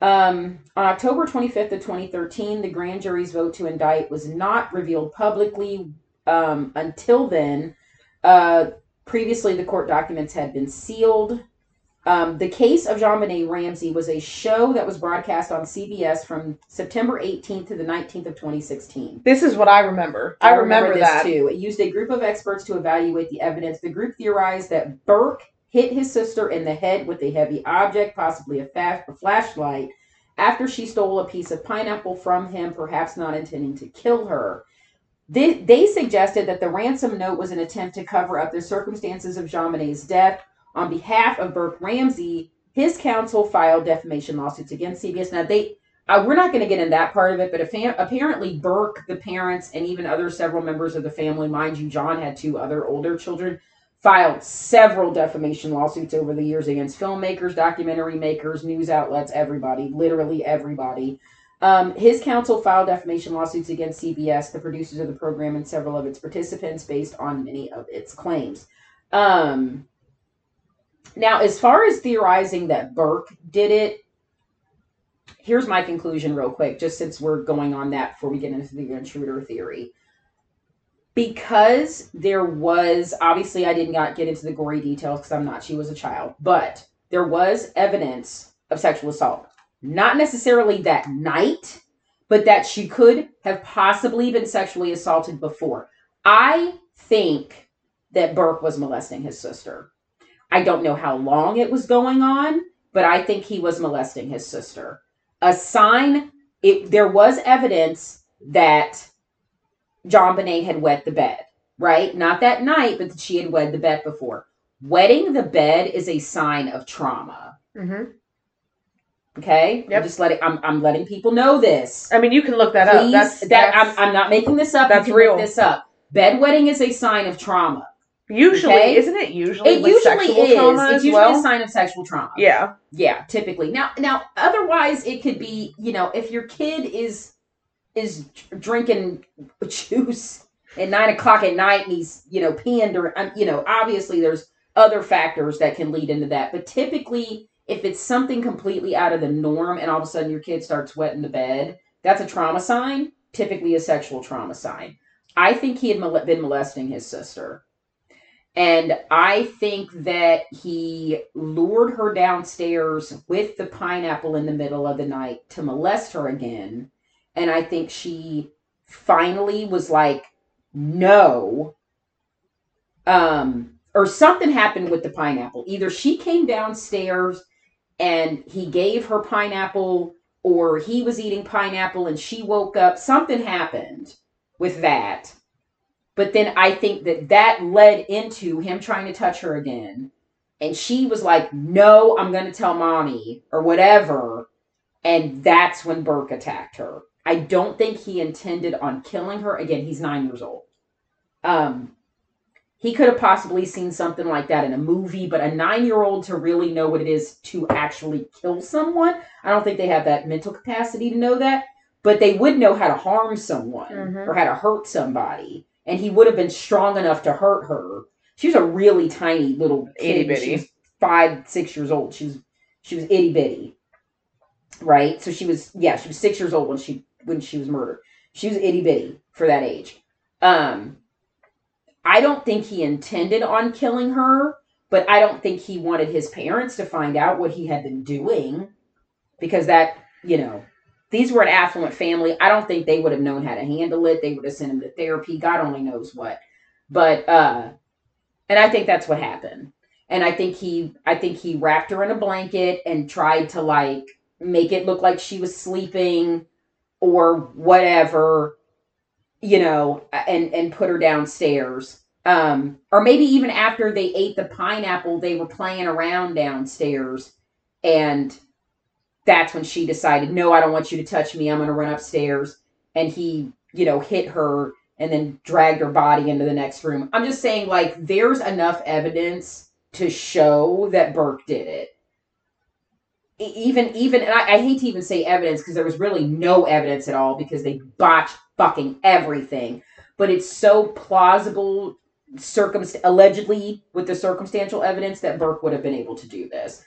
Um, on October 25th of 2013, the grand jury's vote to indict was not revealed publicly. Um, until then, uh, previously the court documents had been sealed. Um, the case of JonBenét Ramsey was a show that was broadcast on CBS from September 18th to the 19th of 2016. this is what I remember. I, remember, this that. too. It used a group of experts to evaluate the evidence. The group theorized that Burke hit his sister in the head with a heavy object, possibly a, fa- a flashlight, after she stole a piece of pineapple from him, perhaps not intending to kill her. They, they suggested that the ransom note was an attempt to cover up the circumstances of JonBenét's death. On behalf of Burke Ramsey, his counsel filed defamation lawsuits against CBS. Now, they uh, we're not going to get in that part of it, but affa- apparently Burke, the parents, and even other several members of the family, mind you, John had two other older children, filed several defamation lawsuits over the years against filmmakers, documentary makers, news outlets, everybody, literally everybody. Um, his counsel filed defamation lawsuits against CBS, the producers of the program, and several of its participants based on many of its claims. Um, now, as far as theorizing that Burke did it, here's my conclusion, real quick, just since we're going on that before we get into the intruder theory. Because there was, obviously, I did not get into the gory details because I'm not, she was a child, but there was evidence of sexual assault. Not necessarily that night, but that she could have possibly been sexually assaulted before. I think that Burke was molesting his sister. I don't know how long it was going on, but I think he was molesting his sister. A sign, it, there was evidence that JonBenét had wet the bed, right? Not that night, but that she had wet the bed before. Wetting the bed is a sign of trauma. hmm Okay, I'm just letting I'm, I'm letting people know this. I mean, you can look that up. That's that that's I'm, I'm not making this up. that's real. This up. Bedwetting is a sign of trauma. Usually okay. isn't it usually It with usually sexual is. trauma It's usually well? a sign of sexual trauma. yeah. Yeah, typically. Now, now, otherwise, it could be you know if your kid is is drinking juice at nine o'clock at night and he's you know peeing during, um, you know, obviously there's other factors that can lead into that. But typically, if it's something completely out of the norm and all of a sudden your kid starts wetting the bed, that's a trauma sign. Typically, a sexual trauma sign. I think he had been molesting his sister. And I think that he lured her downstairs with the pineapple in the middle of the night to molest her again. and I think she finally was like, no. Um, or something happened with the pineapple. Either she came downstairs and he gave her pineapple, or he was eating pineapple and she woke up. Something happened with that. But then I think that that led into him trying to touch her again. And she was like, no, I'm going to tell mommy or whatever. And that's when Burke attacked her. I don't think he intended on killing her. Again, he's nine years old. Um, he could have possibly seen something like that in a movie, but a nine year old to really know what it is to actually kill someone, I don't think they have that mental capacity to know that. But they would know how to harm someone Mhm. or how to hurt somebody. And he would have been strong enough to hurt her. She was a really tiny little. Itty bitty. She was five, six years old. She was she was itty bitty. Right? So she was yeah, she was six years old when she when she was murdered. She was itty bitty for that age. Um I don't think he intended on killing her, but I don't think he wanted his parents to find out what he had been doing because that, you know, these were an affluent family. I don't think they would have known how to handle it. They would have sent him to therapy, God only knows what. But uh and I think that's what happened. And I think he I think he wrapped her in a blanket and tried to like make it look like she was sleeping or whatever you know, and and put her downstairs. Um, or maybe even after they ate the pineapple, they were playing around downstairs, and that's when she decided, no, I don't want you to touch me. I'm going to run upstairs, and he, you know, hit her and then dragged her body into the next room. I'm just saying, like, there's enough evidence to show that Burke did it. Even, even, and I, I hate to even say evidence because there was really no evidence at all because they botched fucking everything. But it's so plausible, circumst- allegedly with the circumstantial evidence that Burke would have been able to do this.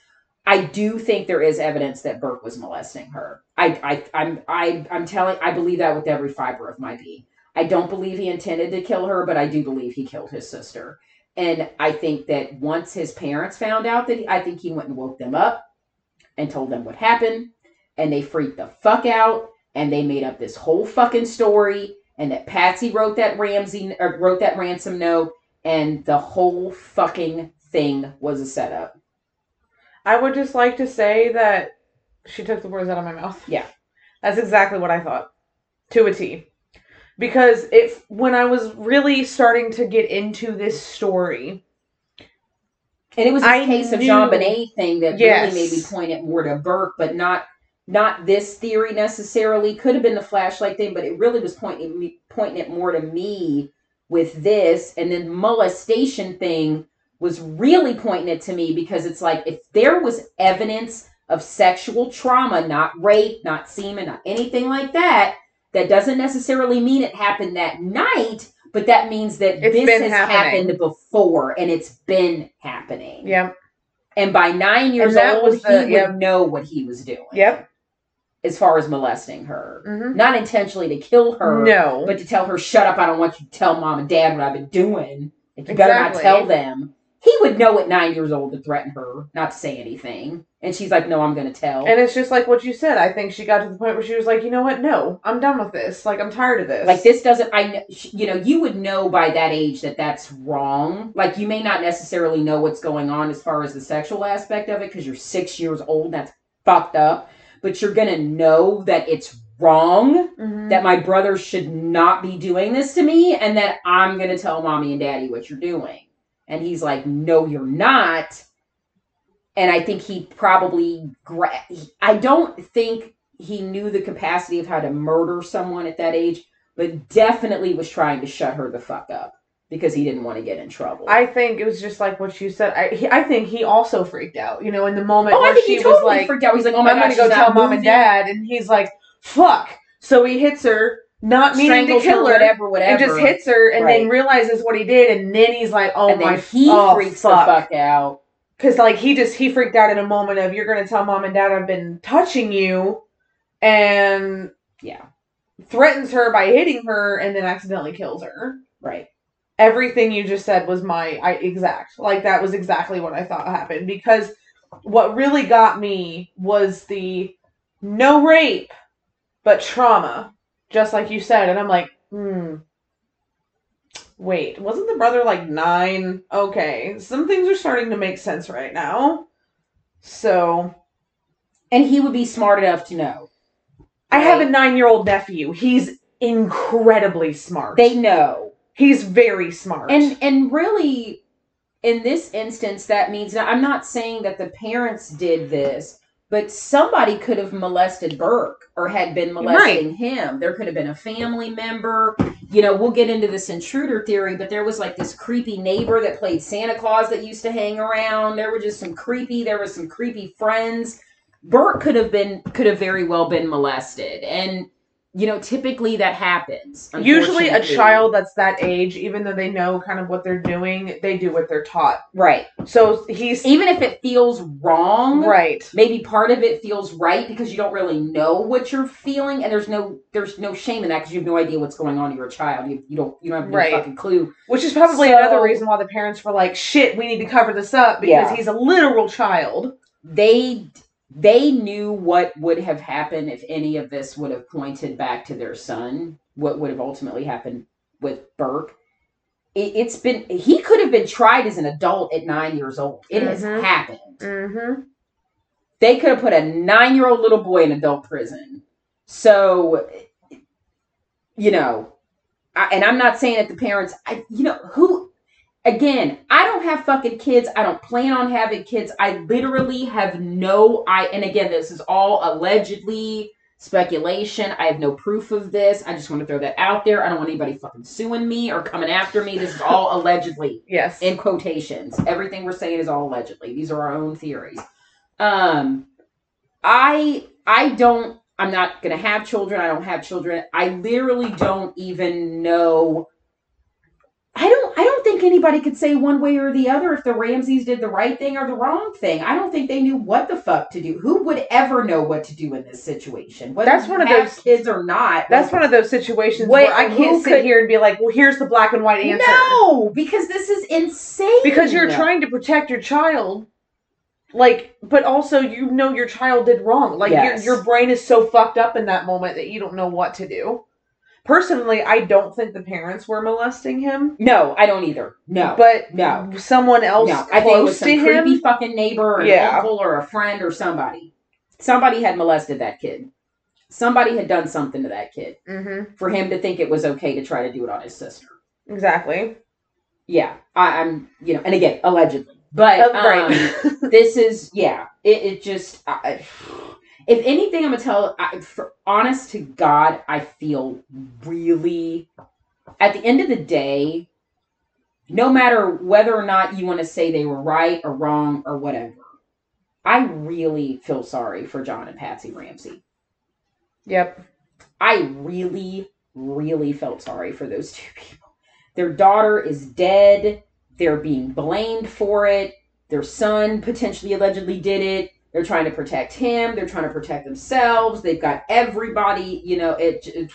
I do think there is evidence that Burke was molesting her. I, I, I'm, I, I'm telling, I believe that with every fiber of my being. I don't believe he intended to kill her, but I do believe he killed his sister. And I think that once his parents found out that, I think he went and woke them up and told them what happened, and they freaked the fuck out, and they made up this whole fucking story, and that Patsy wrote that Ramsey or wrote that ransom note, and the whole fucking thing was a setup. I would just like to say that she took the words out of my mouth. Yeah. That's exactly what I thought. To a T. Because if when I was really starting to get into this story, And it was a I case of knew- JonBenét thing that Yes. really maybe pointed more to Burke, but not not this theory necessarily. Could have been the flashlight thing, but it really was pointing me pointing it more to me with this. And then molestation thing was really pointing it to me because it's like if there was evidence of sexual trauma, not rape, not semen, not anything like that, that doesn't necessarily mean it happened that night, but that means that It's this has happening. happened before and it's been happening. yeah. And by nine years old, was he the- would yep. know what he was doing. Yep. As far as molesting her. hmm Not intentionally to kill her, No. but to tell her, shut up, I don't want you to tell mom and dad what I've been doing. Like, you better not tell them. He would know at nine years old to threaten her not to say anything. And she's like, no, I'm going to tell. and it's just like what you said. I think she got to the point where she was like, you know what? No, I'm done with this. Like, I'm tired of this. like this doesn't i you know you would know by that age that that's wrong like you may not necessarily know what's going on as far as the sexual aspect of it because you're six years old that's fucked up but you're gonna know that it's wrong Mhm. that my brother should not be doing this to me and that i'm gonna tell mommy and daddy what you're doing and he's like no you're not and i think he probably gra- i don't think he knew the capacity of how to murder someone at that age but definitely was trying to shut her the fuck up because he didn't want to get in trouble. I think it was just like what you said. I he, I think he also freaked out. You know, in the moment oh, I where think she he totally was like, freaked out. He's like, "Oh my I'm god, gonna go tell mom and dad, and he's like, "Fuck!" So he hits her, not meaning to kill her, whatever, whatever. and just hits her, and then realizes what he did, and then he's like, "Oh and my, then he oh, freaks fuck. the fuck out. Because like he just he freaked out in a moment of you're gonna tell mom and dad I've been touching you, and Yeah, threatens her by hitting her, and then accidentally kills her. right. everything you just said was my I, exact like that was exactly what i thought happened because what really got me was the no rape but trauma just like you said, and I'm like, hmm. Wait, wasn't the brother like nine? Okay, some things are starting to make sense right now. So, And he would be smart enough to know. I have a nine year old nephew. He's incredibly smart. They know. He's very smart. And and really in this instance that means now I'm not saying that the parents did this, but somebody could have molested Burke or had been molesting him. There could have been a family member. You know, we'll get into this intruder theory, but there was like this creepy neighbor that played Santa Claus that used to hang around. There were just some creepy, there was some creepy friends. Burke could have been could have very well been molested. And you know, typically that happens. Usually, a child that's that age, even though they know kind of what they're doing, they do what they're taught. Right. So he's Even if it feels wrong, right. maybe part of it feels right because you don't really know what you're feeling and there's no there's no shame in that because you have no idea what's going on to your child you, you don't you don't have no Right. fucking clue Which is probably So- another reason why the parents were like, "Shit, we need to cover this up because Yeah. he's a literal child." they they knew what would have happened if any of this would have pointed back to their son what would have ultimately happened with burke it, it's been he could have been tried as an adult at nine years old It has Mhm. happened Mm-hmm. they could have put a nine year old little boy in adult prison. So, you know, I, and I'm not saying that the parents, I, you know, who, again, I don't have fucking kids. I don't plan on having kids. I literally have no, I, and again, this is all allegedly speculation. I have no proof of this. I just want to throw that out there. I don't want anybody fucking suing me or coming after me. This is all allegedly Yes. in quotations. Everything we're saying is all allegedly. These are our own theories. Um, I I don't. I'm not gonna have children. I don't have children. I literally don't even know. I don't. I don't think anybody could say one way or the other if the Ramseys did the right thing or the wrong thing. I don't think they knew what the fuck to do. Who would ever know what to do in this situation? Whether That's one of those- kids or not. That's one of those situations Wait, where I can't sit could- here and be like, "Well, here's the black and white answer." no, because this is insane. because you're trying to protect your child like but also you know your child did wrong like Yes. your your brain is so fucked up in that moment that you don't know what to do personally i don't think the parents were molesting him No, I don't either. No, but no. someone else No, I think it was close some to creepy him fucking neighbor or an Yeah. uncle or a friend or somebody. Somebody had molested that kid. Somebody had done something to that kid mm-hmm. for him to think it was okay to try to do it on his sister. exactly Yeah, I, I'm, you know, and again, allegedly. But right um, this is, yeah, it, it just, I, if anything, I'm gonna tell, I, for honest to God, I feel really, at the end of the day, no matter whether or not you want to say they were right or wrong or whatever, I really feel sorry for John and Patsy Ramsey. yep I really, really felt sorry for those two people. Their daughter is dead. They're being blamed for it. Their son potentially allegedly did it. They're trying to protect him. They're trying to protect themselves. They've got everybody, you know, it, it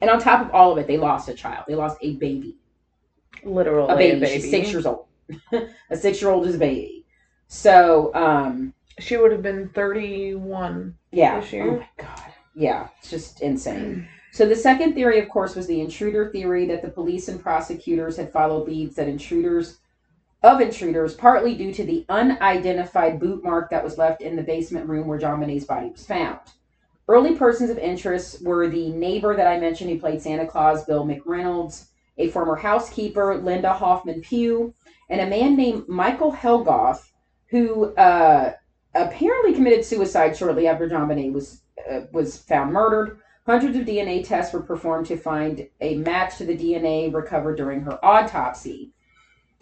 and on top of all of it, they lost a child. They lost a baby. literally A baby. She's six years old. a six year old is a baby. So, um, she would have been 31 Yeah. This year? Oh my god. Yeah, it's just insane. So the second theory, of course, was the intruder theory that the police and prosecutors had followed leads that intruders of intruders, partly due to the unidentified boot mark that was left in the basement room where JonBenét's body was found. Early persons of interest were the neighbor that I mentioned who played Santa Claus, Bill McReynolds, a former housekeeper, Linda Hoffman Pugh, and a man named Michael Helgoth, who uh, apparently committed suicide shortly after JonBenét was uh, was found murdered. Hundreds of DNA tests were performed to find a match to the DNA recovered during her autopsy.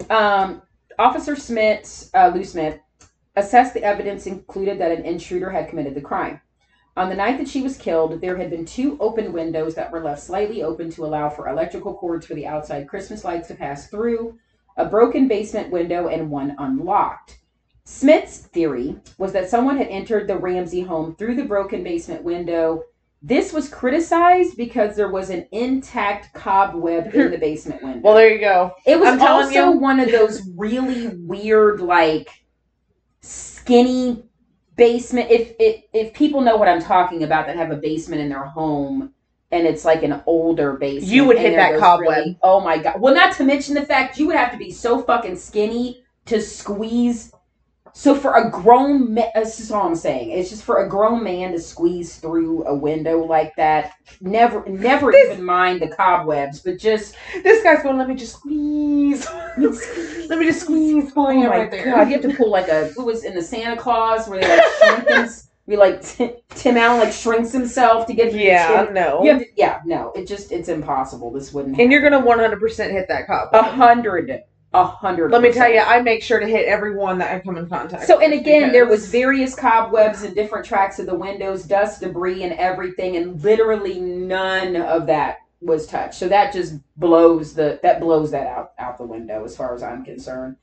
Um, Officer Smith, uh, Lou Smith, assessed the evidence included that an intruder had committed the crime. On the night that she was killed, there had been two open windows that were left slightly open to allow for electrical cords for the outside Christmas lights to pass through, a broken basement window, and one unlocked. Smith's theory was that someone had entered the Ramsey home through the broken basement window. This was criticized because there was an intact cobweb in the basement window. well there you go It was I'm also one of those really weird, like skinny basement. If if if people know what I'm talking about that have a basement in their home, and it's like an older basement. You would hit that cobweb. oh my god! Well, not to mention the fact you would have to be so fucking skinny to squeeze. So for a grown, ma- uh, that's just all I'm saying. It's just for a grown man to squeeze through a window like that. Never, never This- even mind the cobwebs, but just This guy's going, let me just squeeze. let me just squeeze Oh my right there. god! You have to pull like a what was in the Santa Claus where they like shrink. We like T- Tim Allen like shrinks himself to get yeah, no. To, yeah, no, it just it's impossible. This wouldn't. And you're going to 100% hit that a cobweb. hundred, a hundred. Let me tell you. I make sure to hit every one that I come in contact with. So and with again, there was various cobwebs and different tracks of the windows, dust, debris, and everything, and literally none of that was touched. So that just blows the that blows that out out the window as far as I'm concerned.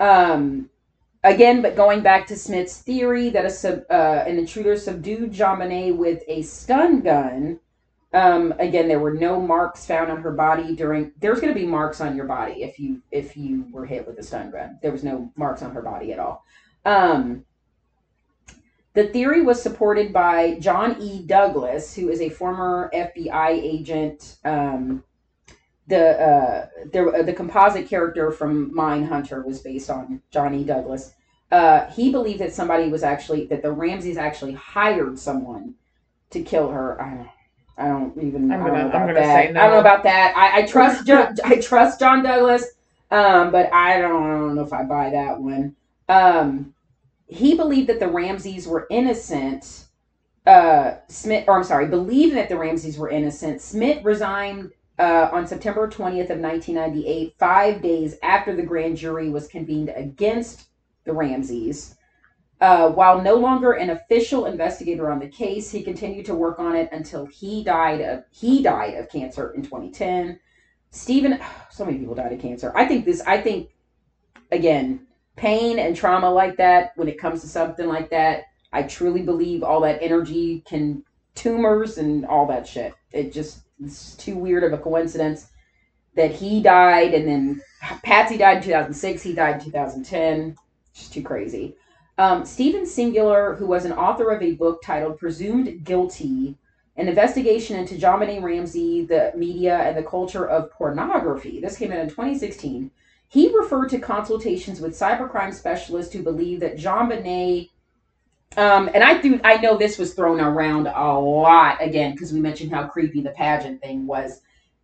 Um, again, but going back to Smith's theory that a sub, uh, an intruder subdued JonBenét with a stun gun. Um, again, there were no marks found on her body during. There's going to be marks on your body if you if you were hit with a stun gun. There was no marks on her body at all. Um, the theory was supported by John E. Douglas, who is a former FBI agent. Um, the uh, the the composite character from Mindhunter was based on John E. Douglas. Uh, he believed that somebody was actually that the Ramseys actually hired someone to kill her. I don't, even. I'm I gonna- know I'm gonna that. say I don't know about that. I, I trust John, I trust John Douglas, um, but I don't, I don't know if I buy that one. Um, he believed that the Ramseys were innocent. Uh, Smith, or I'm sorry, believed that the Ramseys were innocent. Smith resigned uh, on September 20th of 1998, five days after the grand jury was convened against the Ramseys. Uh, while no longer an official investigator on the case, he continued to work on it until he died of he died of cancer in 2010. Stephen, so many people died of cancer. I think this. I think again, pain and trauma like that. When it comes to something like that, I truly believe all that energy can tumors and all that shit. It just it's too weird of a coincidence that he died and then Patsy died in 2006. He died in 2010. Just too crazy. Um, Stephen Singular, who was an author of a book titled Presumed Guilty, an investigation into JonBenét Ramsey, the media, and the culture of pornography. This came out in 2016. He referred to consultations with cybercrime specialists who believe that JonBenét, um, and I do, I know this was thrown around a lot again because we mentioned how creepy the pageant thing was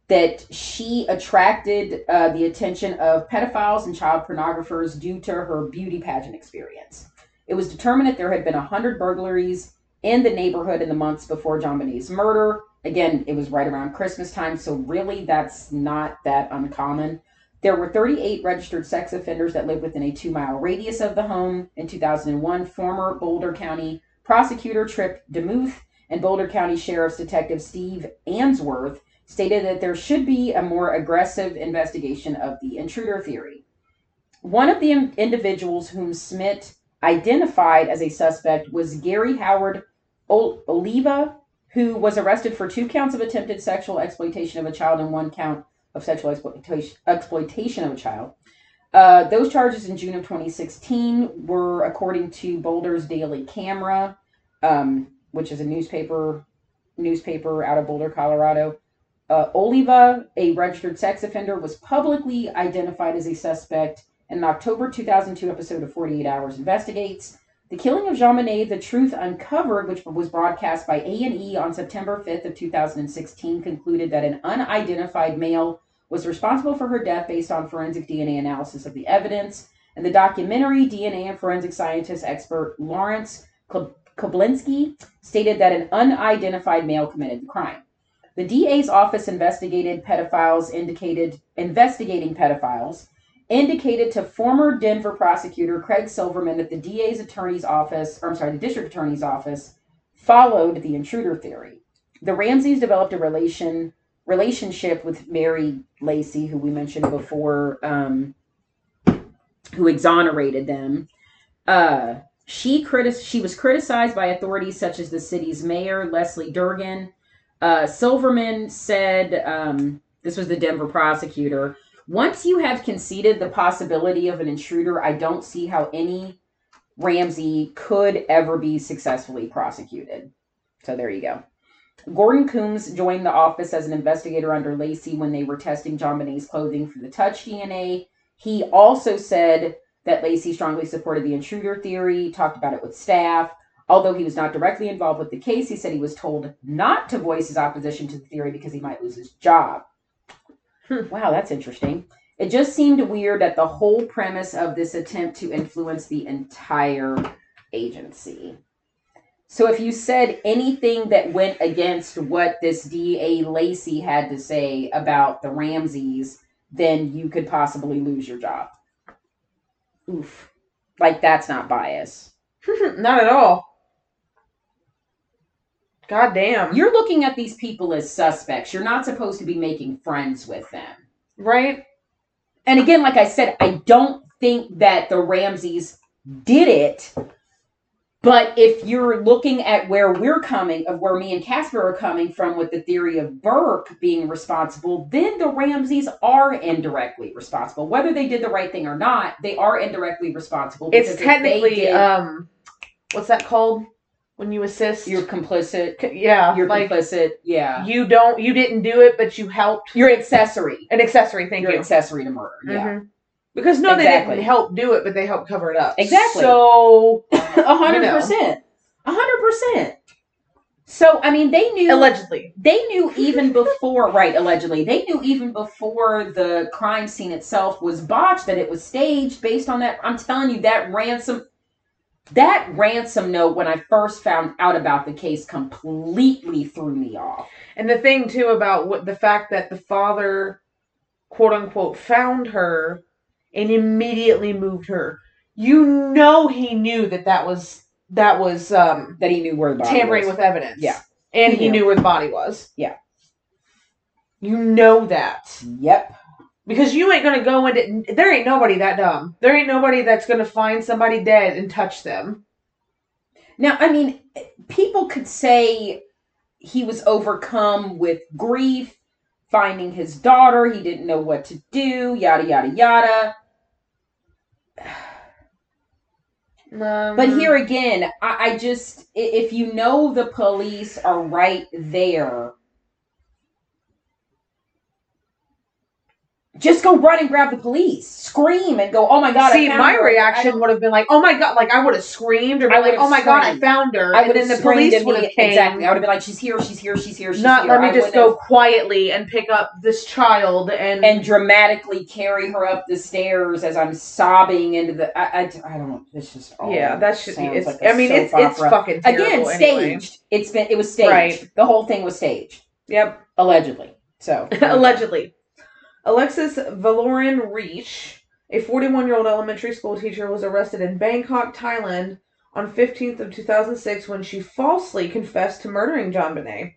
that she attracted uh, the attention of pedophiles and child pornographers due to her beauty pageant experience. It was determined that there had been 100 burglaries in the neighborhood in the months before John murder. Again, it was right around Christmas time, so really that's not that uncommon. There were 38 registered sex offenders that lived within a two mile radius of the home. In 2001, former Boulder County prosecutor Trip DeMuth and Boulder County Sheriff's Detective Steve Ainsworth stated that there should be a more aggressive investigation of the intruder theory. One of the individuals whom Smith identified as a suspect was Gary Howard Oliva, who was arrested for two counts of attempted sexual exploitation of a child and one count of sexual exploitation, exploitation of a child. Uh, those charges in June of 2016 were, according to Boulder's Daily Camera, um, which is a newspaper newspaper out of Boulder, Colorado. Uh, Oliva, a registered sex offender, was publicly identified as a suspect in an October 2002 episode of 48 Hours Investigates. The killing of JonBenét, The Truth Uncovered, which was broadcast by A&E on September 5th of 2016, concluded that an unidentified male was responsible for her death based on forensic DNA analysis of the evidence. And the documentary DNA and forensic scientist expert Lawrence Koblinsky stated that an unidentified male committed the crime. The DA's office investigated pedophiles indicated investigating pedophiles indicated to former Denver prosecutor Craig Silverman that the DA's attorney's office, or I'm sorry, the district attorney's office followed the intruder theory. The Ramseys developed a relation relationship with Mary Lacy, who we mentioned before, um, who exonerated them. Uh, she critic- she was criticized by authorities such as the city's mayor Leslie Durgan. Uh, Silverman said, um, "This was the Denver prosecutor." Once you have conceded the possibility of an intruder, I don't see how any Ramsey could ever be successfully prosecuted. So there you go. Gordon Coombs joined the office as an investigator under Lacy when they were testing JonBenét's clothing for the touch DNA. He also said that Lacy strongly supported the intruder theory, talked about it with staff. Although he was not directly involved with the case, he said he was told not to voice his opposition to the theory because he might lose his job. Hmm. Wow, that's interesting. It just seemed weird that the whole premise of this attempt to influence the entire agency. So if you said anything that went against what this DA Lacy had to say about the Ramseys, then you could possibly lose your job. Oof. Like that's not bias. Not at all. God damn. You're looking at these people as suspects. You're not supposed to be making friends with them. right? And again, like I said, I don't think that the Ramseys did it. But if you're looking at where we're coming, of where me and Casper are coming from with the theory of Burke being responsible, then the Ramseys are indirectly responsible. Whether they did the right thing or not, they are indirectly responsible. It's because if they technically did, um what's that called? When you assist? you're complicit. Yeah, You're like complicit. Yeah. you don't you didn't do it but you helped. You're accessory. An accessory, thank You're you. accessory to murder. Yeah. Mhm. Because no, they didn't help do it, but they helped cover it up. Exactly. So A hundred percent. A hundred percent. So I mean, they knew allegedly. they knew even before, right? Allegedly, they knew even before the crime scene itself was botched that it was staged based on that. I'm telling you, that ransom, that ransom note when I first found out about the case completely threw me off. And the thing too about what the fact that the father, quote unquote, found her and immediately moved her. You know he knew that that was that was um That he knew where the body tampering was. with evidence. Yeah. And He he, knew. knew where the body was. Yeah. You know that. Yep. Because you ain't gonna go into there ain't nobody that dumb. There ain't nobody that's gonna find somebody dead and touch them. Now, I mean, people could say he was overcome with grief, finding his daughter, he didn't know what to do, yada, yada, yada. Um, But here again, I, I just if you know the police are right there, just go run and grab the police. Scream and go, oh my God. I See, my her." Reaction would have been like, "Oh my god!" Like I would have screamed or been like, "Oh my god, I found her!" I would then have the police would have came. Exactly. I would have been like, she's here, she's here, she's here, she's Not here. let me I just go quietly and pick up this child and and dramatically carry her up the stairs as I'm sobbing into the. I, I, I don't. It's just. all yeah, that should be. It's. like I mean, it's it's fucking again terrible anyway. staged. It's been. It was staged. Right. The whole thing was staged, Yep, allegedly. So allegedly. Alexis Valoran Reach, a 41-year-old elementary school teacher, was arrested in Bangkok, Thailand, on 15th of 2006 when she falsely confessed to murdering JonBenét.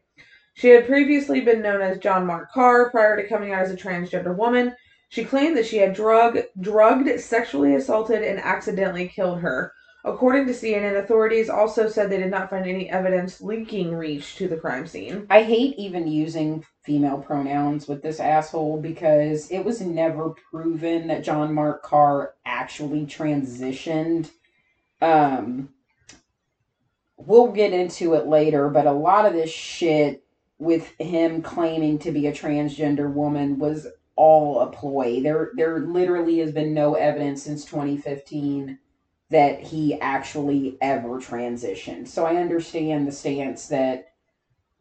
She had previously been known as John Mark Karr prior to coming out as a transgender woman. She claimed that she had drug, drugged, sexually assaulted, and accidentally killed her. According to CNN, authorities also said they did not find any evidence linking Reach to the crime scene. I hate even using female pronouns with this asshole because it was never proven that John Mark Karr actually transitioned. Um, we'll get into it later, but a lot of this shit with him claiming to be a transgender woman was all a ploy. There, there literally has been no evidence since 2015 that he actually ever transitioned. So I understand the stance that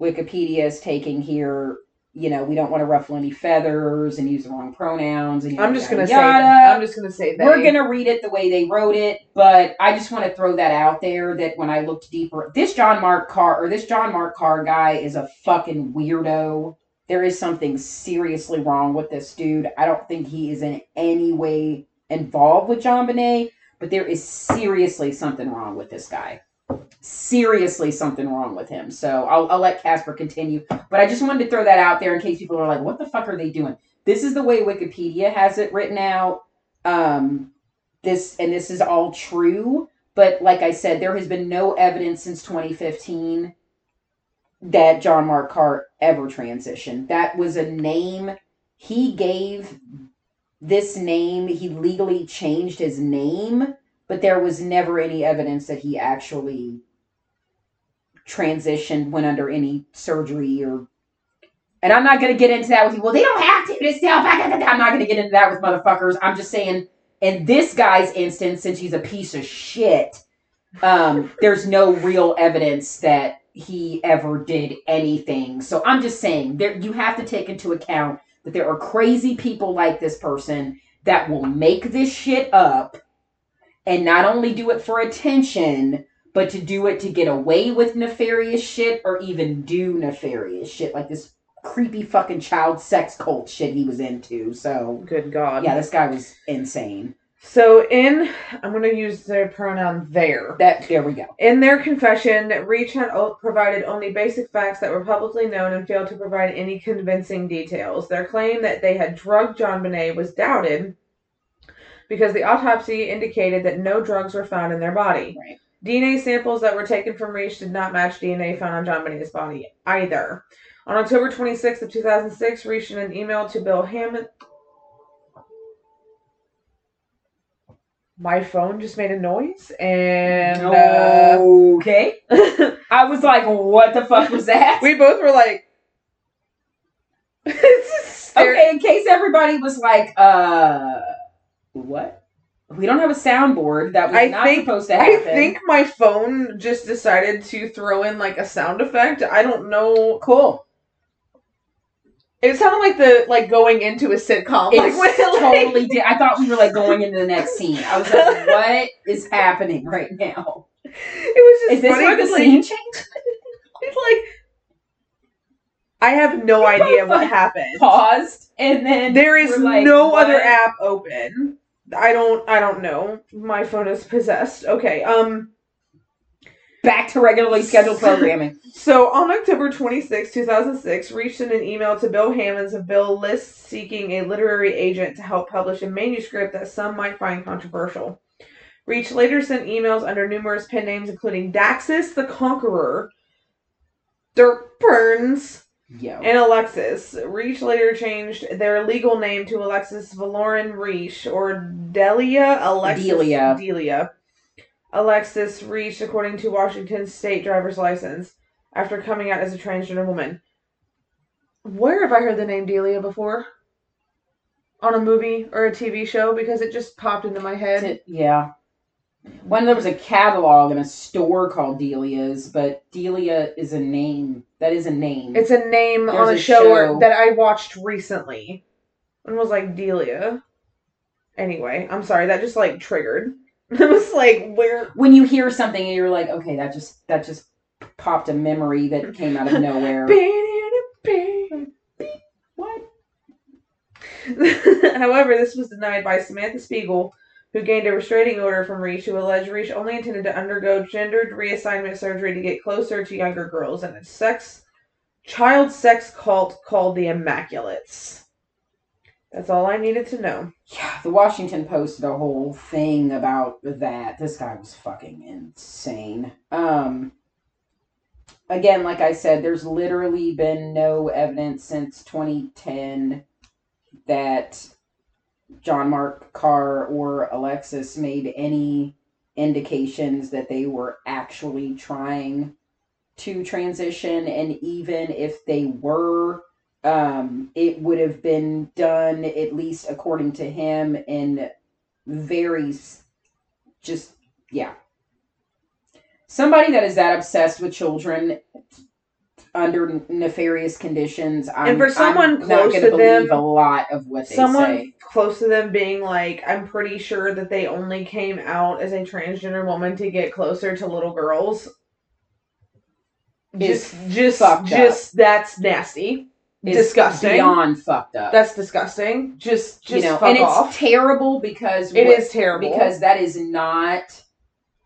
Wikipedia is taking here. You know, we don't want to ruffle any feathers and use the wrong pronouns. And I'm just gonna say. yada. I'm just gonna say that We're gonna read it the way they wrote it, but I just want to throw that out there that when I looked deeper, this John Mark Karr or this John Mark Karr guy is a fucking weirdo. There is something seriously wrong with this dude. I don't think he is in any way involved with JonBenét, but there is seriously something wrong with this guy. Seriously, something wrong with him. So I'll, I'll let Casper continue. But I just wanted to throw that out there in case people are like, what the fuck are they doing? This is the way Wikipedia has it written out. Um, this and this is all true, but like I said, there has been no evidence since 2015 that John Mark Karr ever transitioned. That was a name he gave this name. He legally changed his name, but there was never any evidence that he actually transitioned, went under any surgery or. And I'm not going to get into that with you. Well, they don't have to. It's still. I'm not going to get into that with motherfuckers. I'm just saying, in this guy's instance, since he's a piece of shit, um, there's no real evidence that he ever did anything. So I'm just saying, there you have to take into account that there are crazy people like this person that will make this shit up and not only do it for attention, but to do it to get away with nefarious shit or even do nefarious shit like this creepy fucking child sex cult shit he was into. So, Good God. yeah, this guy was insane. So in, I'm going to use the pronoun there. That there we go. In their confession, Reach had provided only basic facts that were publicly known and failed to provide any convincing details. Their claim that they had drugged JonBenét was doubted because the autopsy indicated that no drugs were found in their body. Right. DNA samples that were taken from Reach did not match DNA found on JonBenét's body either. On October 26th of 2006, Reach in an email to Bill Hammond. My phone just made a noise, and uh, okay. I was like, what the fuck was that? we both were like, it's just stare- okay, in case everybody was like, uh, what? We don't have a soundboard. That was I not think- supposed to happen. I think my phone just decided to throw in like a sound effect. I don't know. cool. It sounded like the like going into a sitcom. It like when it, like- totally did. I thought we were like going into the next scene. I was like, what is happening right now? It was just Is this funny where the 'cause, like, the scene changed? It's like I have no idea what happened. Paused and then There is we're like, no what? other app open. I don't I don't know. My phone is possessed. Okay. Um Back to regularly scheduled programming. so on October 26, 2006, reached in an email to Bill Hammonds of Bill List seeking a literary agent to help publish a manuscript that some might find controversial. Reach later sent emails under numerous pen names including Daxus the Conqueror, Dirk Burns, Yo. and Alexis. Reach later changed their legal name to Alexis Valoran Reach or Delia Alexis Delia. Delia. Alexis Reach, according to Washington state driver's license, after coming out as a transgender woman. Where have I heard the name Delia before? On a movie or a TV show? Because it just popped into my head. yeah. When there was a catalog in a store called Delia's, but Delia is a name. That is a name. It's a name on a, a show, show. that I watched recently. And was like Delia. Anyway, I'm sorry, that just like triggered. It was like where when you hear something and you're like, okay, that just that just popped a memory that came out of nowhere. what? However, this was denied by Samantha Spiegel, who gained a restraining order from Reach, who alleged Reach only intended to undergo gendered reassignment surgery to get closer to younger girls and a sex child sex cult called the Immaculates. That's all I needed to know. Yeah, the Washington Post did a whole thing about that. This guy was fucking insane. Um again, like I said, there's literally been no evidence since 2010 that John Mark Karr or Alexis made any indications that they were actually trying to transition and even if they were um, it would have been done at least according to him in very just yeah. Somebody that is that obsessed with children under nefarious conditions I'm, And for someone I'm close believe them, a lot of what they say. Someone say close to them being like, I'm pretty sure that they only came out as a transgender woman to get closer to little girls. Is Just, just, up. that's nasty. is disgusting. beyond fucked up That's disgusting. Just, just you know and it's terrible because It what- is terrible because that is not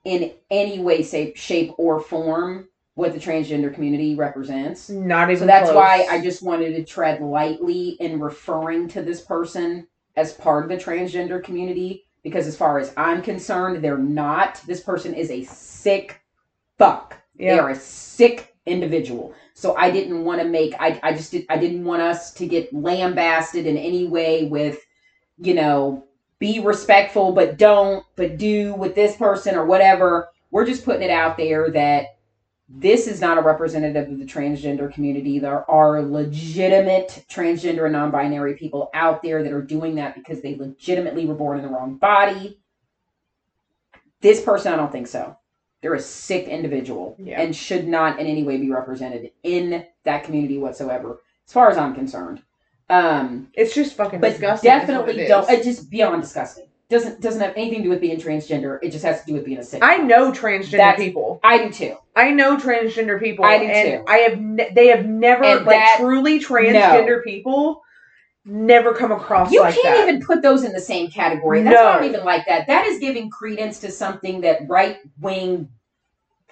in any way shape, shape or form what the transgender community represents. Not even. so that's close. why i just wanted to tread lightly in referring to this person as part of the transgender community because as far as i'm concerned they're not. This person is a sick fuck. They're a sick individual. So i didn't want to make i, I just did i didn't want us to get lambasted in any way with you know be respectful but don't but do with this person or whatever. We're just putting it out there that this is not a representative of the transgender community. There are legitimate transgender and non binary people out there that are doing that because they legitimately were born in the wrong body. This person, I don't think so. They're a sick individual Yeah. and should not in any way be represented in that community whatsoever, as far as I'm concerned. Um, It's just fucking but disgusting. definitely it don't. It's just beyond disgusting. Doesn't doesn't have anything to do with being transgender. It just has to do with being a sick. I know transgender That's- people. I do too. I know transgender people. I do and too. I have ne- they have never And like that- truly transgender people never come across You like can't that. even put those in the same category. That's why I don't No. even like that. That is giving credence to something that right wing,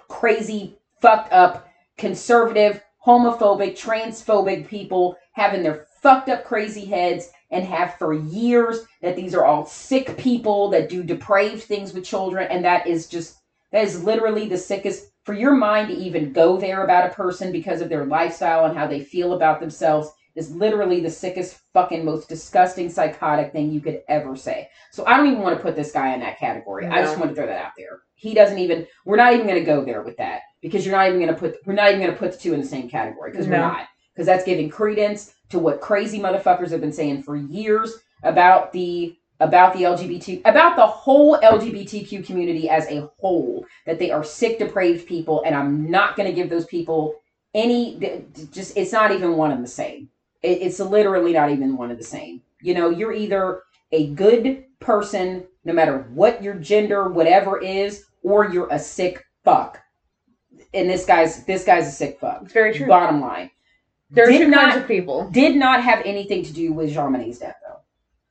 crazy, fucked up, conservative, homophobic, transphobic people have in their fucked up crazy heads and have for years that these are all sick people that do depraved things with children. And that is just that is literally the sickest for your mind to even go there about a person because of their lifestyle and how they feel about themselves is literally the sickest fucking most disgusting psychotic thing you could ever say. So i don't even want to put this guy in that category. I just want to throw that out there. He doesn't even we're not even going to go there with that because you're not even going to put we're not even going to put the two in the same category because we're not because that's giving credence to what crazy motherfuckers have been saying for years about the about the LGBT about the whole LGBTQ community as a whole that they are sick depraved people and I'm not going to give those people any just it's not even one and the same. It, it's literally not even one of the same. You know you're either a good person no matter what your gender whatever is or you're a sick fuck. And this guy's this guy's a sick fuck. It's very true. bottom line There are did two not- kinds of people. did not have anything to do with JonBenét's death, though.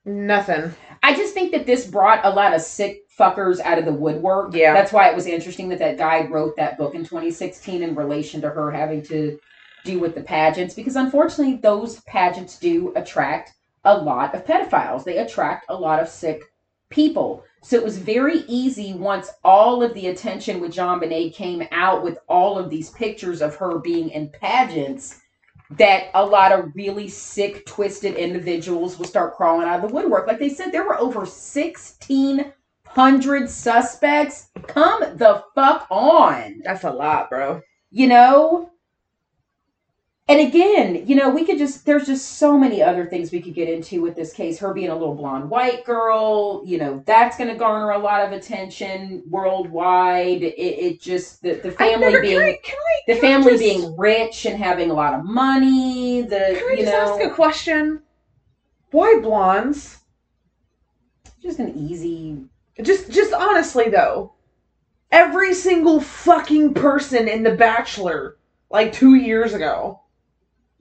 Nothing. I just think that this brought a lot of sick fuckers out of the woodwork. Yeah. That's why it was interesting that that guy wrote that book in 2016 in relation to her having to do with the pageants, because unfortunately, those pageants do attract a lot of pedophiles. They attract a lot of sick people. So it was very easy once all of the attention with JonBenét came out with all of these pictures of her being in pageants that a lot of really sick, twisted individuals will start crawling out of the woodwork. Like they said, there were over 1,600 suspects. Come the fuck on. That's a lot, bro. You know? And again, you know, we could just, there's just so many other things we could get into with this case. Her being a little blonde white girl, you know, that's going to garner a lot of attention worldwide. It, it just, the, the family never, being can I, can I, the family just- being rich and having a lot of money. The Can I you just know, ask a question? Why blondes? just an easy. Just, just honestly though, every single fucking person in The Bachelor, like two years ago,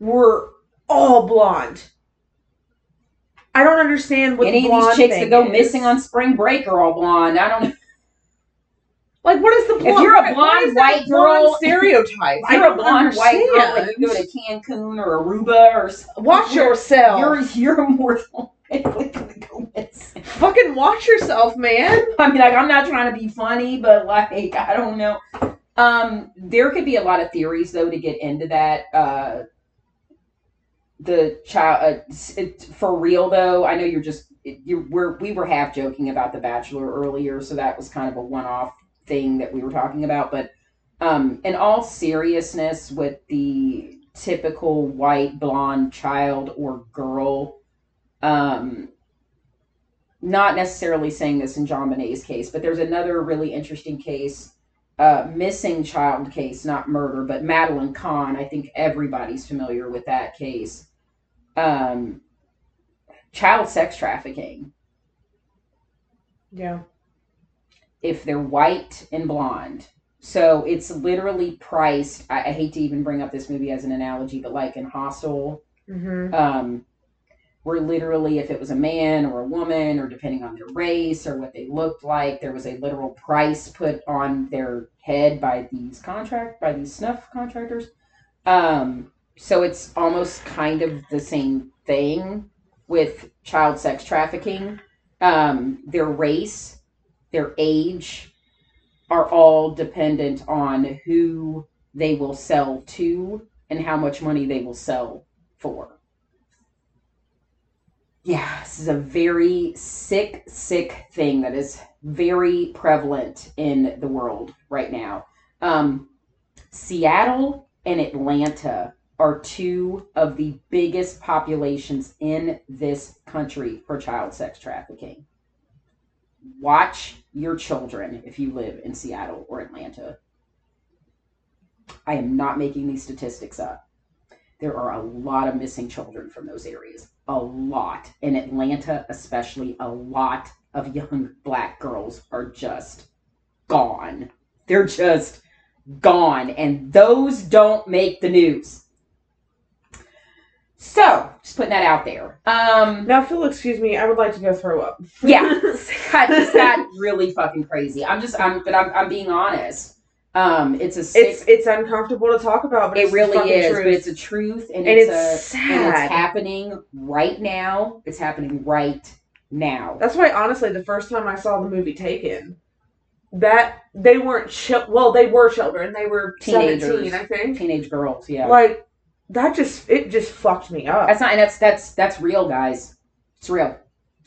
were all blonde. I don't understand what Any the of these chicks that go is. missing on spring break are all blonde. I don't. Like, what is the blonde? you're a blonde white blonde girl- stereotype, If I you're a blonde white girl and you go understand. to Cancun or Aruba or something, Watch you're- yourself. You're you're more than likely gonna go missing. Fucking watch yourself, man. I mean, like I'm not trying to be funny, but like I don't know. Um, there could be a lot of theories though to get into that. Uh, the child uh, it, for real though. I know you're just you we're we were half joking about the Bachelor earlier, so that was kind of a one-off thing that we were talking about. But um, in all seriousness, with the typical white blonde child or girl, um, not necessarily saying this in JonBenét's case, but there's another really interesting case, uh, missing child case, not murder, but Madeleine McCann. I think everybody's familiar with that case. Um, child sex trafficking. Yeah. If they're white and blonde. So it's literally priced. I, I hate to even bring up this movie as an analogy, but like in Hostel, Mm-hmm. um, where literally if it was a man or a woman or depending on their race or what they looked like there was a literal price put on their head by these contract by these snuff contractors um, so it's almost kind of the same thing with child sex trafficking um, their race their age are all dependent on who they will sell to and how much money they will sell for. Yeah, this is a very sick, sick thing that is very prevalent in the world right now. Um, Seattle and Atlanta are two of the biggest populations in this country for child sex trafficking. Watch your children if you live in Seattle or Atlanta. I am not making these statistics up. There are a lot of missing children from those areas. A lot. In Atlanta, especially, a lot of young black girls are just gone. They're just gone. And those don't make the news. So, just putting that out there. Um, Now, Phil, excuse me, I would like to go throw up. yeah, that just got really fucking crazy. I'm just, I'm, but I'm, I'm being honest. Um, it's a sick, it's it's uncomfortable to talk about, but it it's really is, truth. but it's a truth, and, And it's, it's a, and it's happening right now. It's happening right now. That's why, honestly, the first time I saw the movie Taken, that they weren't chil- well, they were children. They were Teenagers. seventeen, I think. Teenage girls, yeah. Like that just it just fucked me up. That's not, and that's that's that's real, guys. It's real.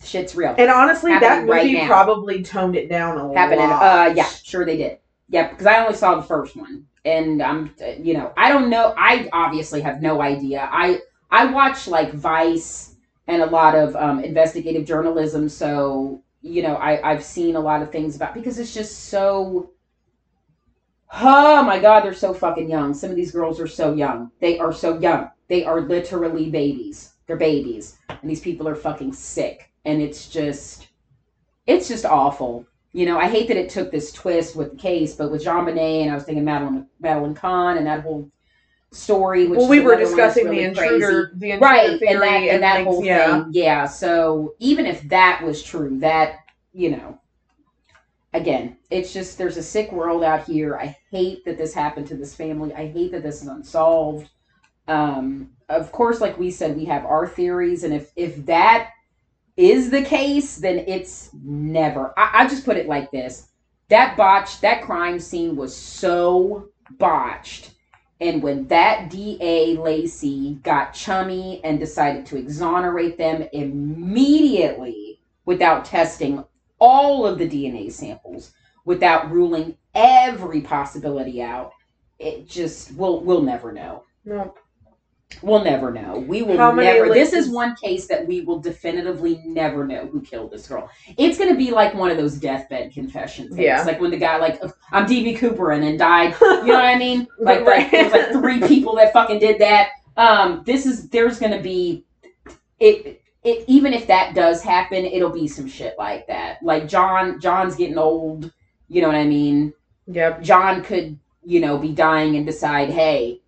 Shit's real. and honestly, that happening right movie now. probably toned it down a happening. lot. Uh, yeah, sure they did. Yeah, because I only saw the first one, and I'm, you know, I don't know. I obviously have no idea. I I watch like Vice and a lot of um, investigative journalism, so you know, I I've seen a lot of things about because it's just so. Oh my God, they're so fucking young. Some of these girls are so young. They are so young. They are literally babies. They're babies, and these people are fucking sick, and it's just, it's just awful you know, I hate that it took this twist with the case, but with JonBenét and I was thinking Madeline Madeleine McCann and that whole story. Which well, we were another one that's discussing really the intruder, the intruder right? theory, And that and that things, whole yeah. thing, yeah. So even if that was true, that you know, again, it's just there's a sick world out here. I hate that this happened to this family. I hate that this is unsolved. Um, of course, like we said, we have our theories, and if if that is the case, then it's never. I, I just put it like this: that botch, that crime scene was so botched, and when that DA Lacy got chummy and decided to exonerate them immediately without testing all of the DNA samples, without ruling every possibility out, it just we'll we'll never know. Nope. We'll never know. We will How never. This is one case that we will definitively never know who killed this girl. It's going to be like one of those deathbed confession things. Yeah. Like when the guy, like, I'm DB Cooper and then died. You know what I mean? Like, Right. like there like three people that fucking did that. Um, this is there's going to be it. It even if that does happen, it'll be some shit like that. Like John, John's getting old. You know what I mean? Yep. John could, you know, be dying and decide, hey,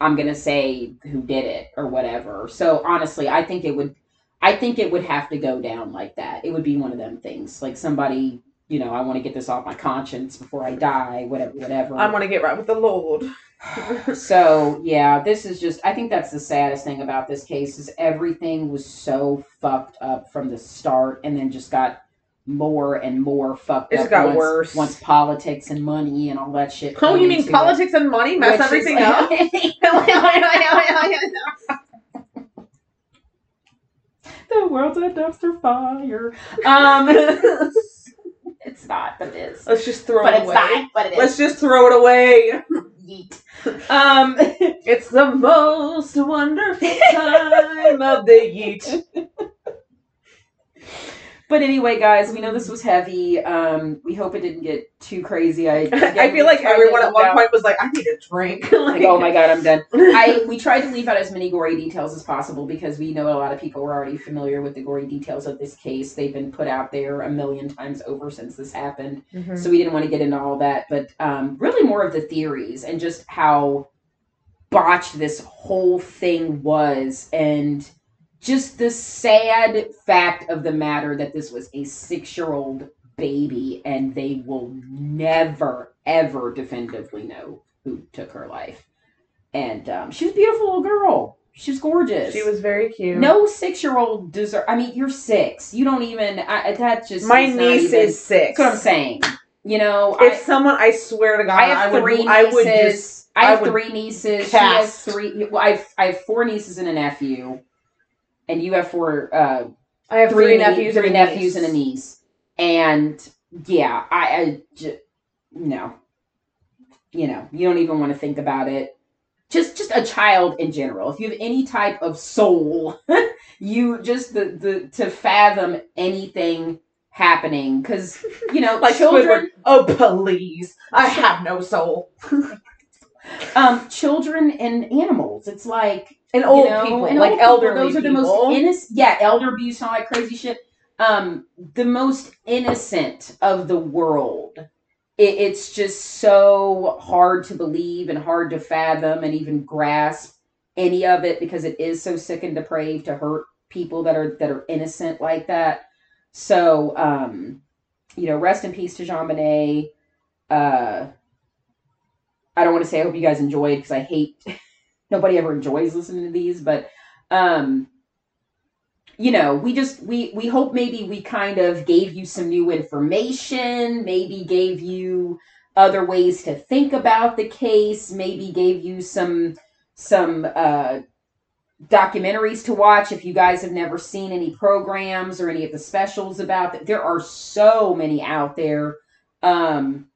I'm gonna say who did it or whatever. So honestly, I think it would, I think it would have to go down like that. It would be one of them things, like somebody, you know, I want to get this off my conscience before I die, whatever, whatever. I want to get right with the Lord. So yeah, this is just. I think that's the saddest thing about this case is everything was so fucked up from the start, and then just got more and more fucked It up. just got once, worse. Once politics and money and all that shit. Oh, you mean into it. politics and money mess Which is- everything up? the world's a dumpster fire. Um, it's not, but it is. Let's just throw But it it's away. not. But it is. Let's just throw it away. Yeet. Um, It's the most wonderful time of the yeet. But anyway, guys, we know this was heavy. Um, we hope it didn't get too crazy. I I feel like everyone at one point was like, I need a drink. Like, oh my god, I'm done. I we tried to leave out as many gory details as possible because we know a lot of people were already familiar with the gory details of this case. They've been put out there a million times over since this happened. Mhm. So we didn't want to get into all that, but um, really more of the theories and just how botched this whole thing was, and just the sad fact of the matter that this was a six-year-old baby, and they will never, ever definitively know who took her life. And um, she was a beautiful little girl. She's gorgeous. She was very cute. No six-year-old deserve. I mean, you're six. You don't even. I, that just. my niece even- is six. that's what I'm saying. You know, If I, someone, I swear to God, I have would, three I nieces. would just, I have I would three nieces. She has three. Well, I have, I have four nieces and a nephew, and you have four. Uh, I have three, three, nephews, three and a nephews niece. and a niece. And yeah, I, I j- no. you know, you don't even want to think about it. Just just a child in general. If you have any type of soul, you just the the to fathom anything happening because you know Like children Squidward. Oh please, I have no soul. um children and animals. It's like And old know, people, and like elderly Those are the most innocent. Yeah, elder abuse and all that crazy shit. Um, the most innocent of the world. It, it's just so hard to believe and hard to fathom and even grasp any of it because it is so sick and depraved to hurt people that are that are innocent like that. So, um, you know, rest in peace to JonBenét. Uh, I don't want to say I hope you guys enjoyed because I hate nobody ever enjoys listening to these, but um you know, we just we we hope maybe we kind of gave you some new information, maybe gave you other ways to think about the case, maybe gave you some some uh documentaries to watch if you guys have never seen any programs or any of the specials about that. There are so many out there. Um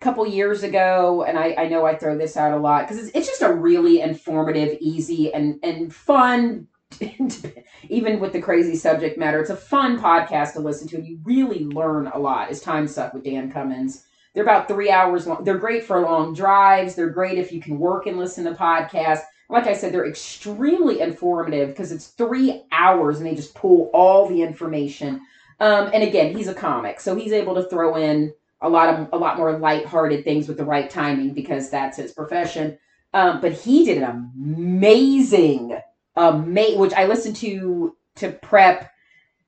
couple years ago, and I, I know I throw this out a lot because it's, it's just a really informative, easy, and and fun. even with the crazy subject matter, it's a fun podcast to listen to, and you really learn a lot. Is Time Suck with Dan Cummins. They're about three hours long. They're great for long drives. They're great if you can work and listen to podcasts. Like I said, they're extremely informative because it's three hours and they just pull all the information. Um, and again, he's a comic, so he's able to throw in a lot of a lot more lighthearted things with the right timing because that's his profession. Um, but he did an amazing, amazing, which I listened to to prep.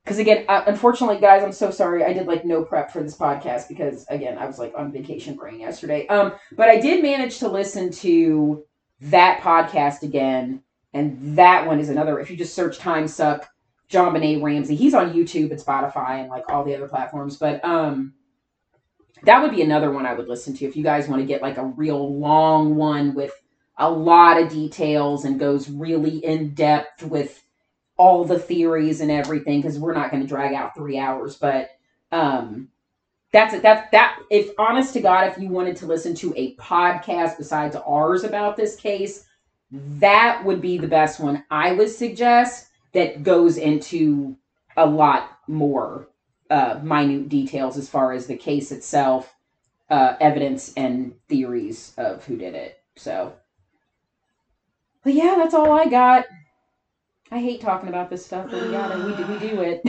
Because again, uh, unfortunately, guys, I'm so sorry. I did like no prep for this podcast because again, I was like on vacation brain yesterday. Um, but I did manage to listen to that podcast again, and that one is another. If you just search "Time Suck," JonBenét Ramsey, he's on YouTube and Spotify and like all the other platforms. But um, that would be another one I would listen to if you guys want to get like a real long one with a lot of details and goes really in depth with all the theories and everything because we're not going to drag out three hours but um that's it that's that if honest to god if you wanted to listen to a podcast besides ours about this case that would be the best one i would suggest that goes into a lot more uh, minute details as far as the case itself, uh, evidence, and theories of who did it. So, but yeah, that's all I got. I hate talking about this stuff, but we gotta we do, we do it.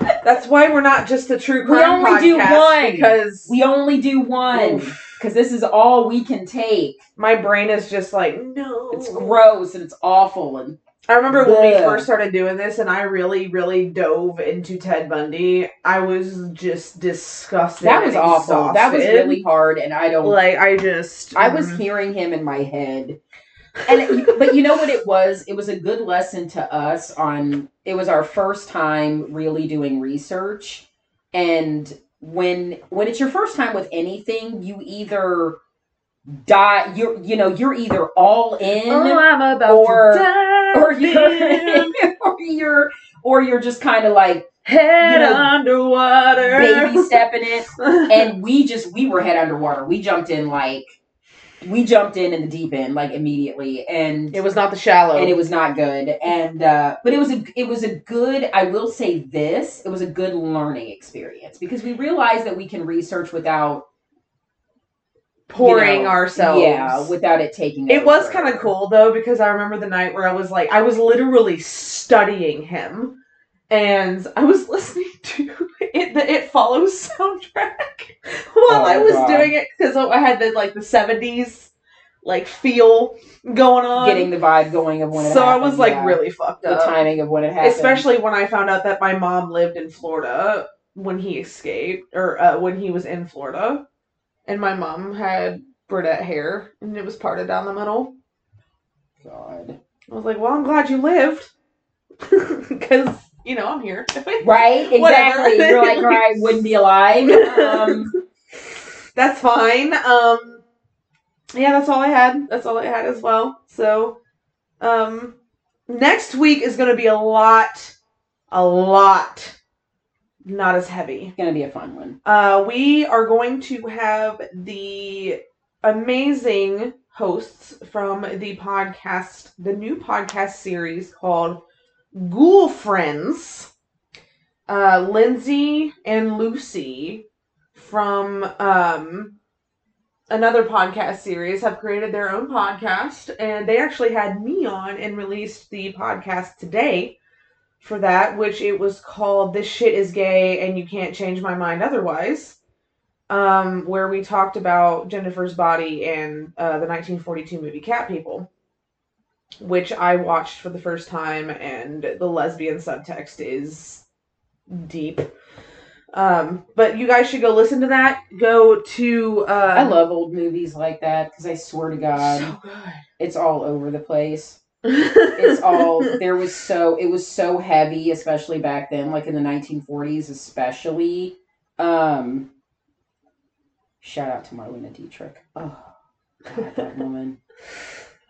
That's why we're not just a true crime. We only do one. because we only do one because this is all we can take. my brain is just like no. It's gross and it's awful and I remember when we first started doing this, and I really, really dove into Ted Bundy. I was just disgusted. that was awful. That was really hard, and I don't. like I just I was mm. hearing him in my head. And but you know what it was? It was a good lesson to us on it was our first time really doing research. And when when it's your first time with anything, you either die you're you know, you're either all in Oh, I'm about or- to or you're or you're or you're just kind of like head you know, underwater. baby stepping it. and we just we were head underwater. We jumped in like we jumped in in the deep end like immediately and it was not the shallow. and it was not good and uh but it was a it was a good i will say this it was a good learning experience because we realized that we can research without pouring you know, ourselves. yeah without it taking It was kind of cool though because I remember the night where I was like, I was literally studying him, and I was listening to it, the It Follows soundtrack while Oh, I was God. doing it because I had the like the seventies like feel going on. getting the vibe going of when it so I was like yeah. really fucked up. the timing of when it happened especially when I found out that my mom lived in Florida when he escaped or uh, when he was in Florida, and my mom had brunette hair and it was parted down the middle. god I was like, well, I'm glad you lived. Because, you know, I'm here. right exactly you're like or i wouldn't be alive um that's fine. Um, yeah, that's all I had. That's all I had as well. So, um, next week is going to be a lot, a lot, not as heavy. it's gonna be a fun one Uh, we are going to have the amazing hosts from the podcast, the new podcast series called Ghoul Friends. Uh, Lindsay and Lucy from um, another podcast series have created their own podcast, and they actually had me on and released the podcast today for that, which it was called "This Shit Is Gay and You Can't Change My Mind Otherwise." um, where we talked about Jennifer's Body and uh, the 1942 movie Cat People, which I watched for the first time, and the lesbian subtext is deep. Um, but you guys should go listen to that. Go to. Uh, I love old movies like that because I swear to God, So good. it's all over the place. It's all there was so it was so heavy, especially back then, like in the 1940s, especially. Um, shout out to Marlena Dietrich. Oh, God, that woman.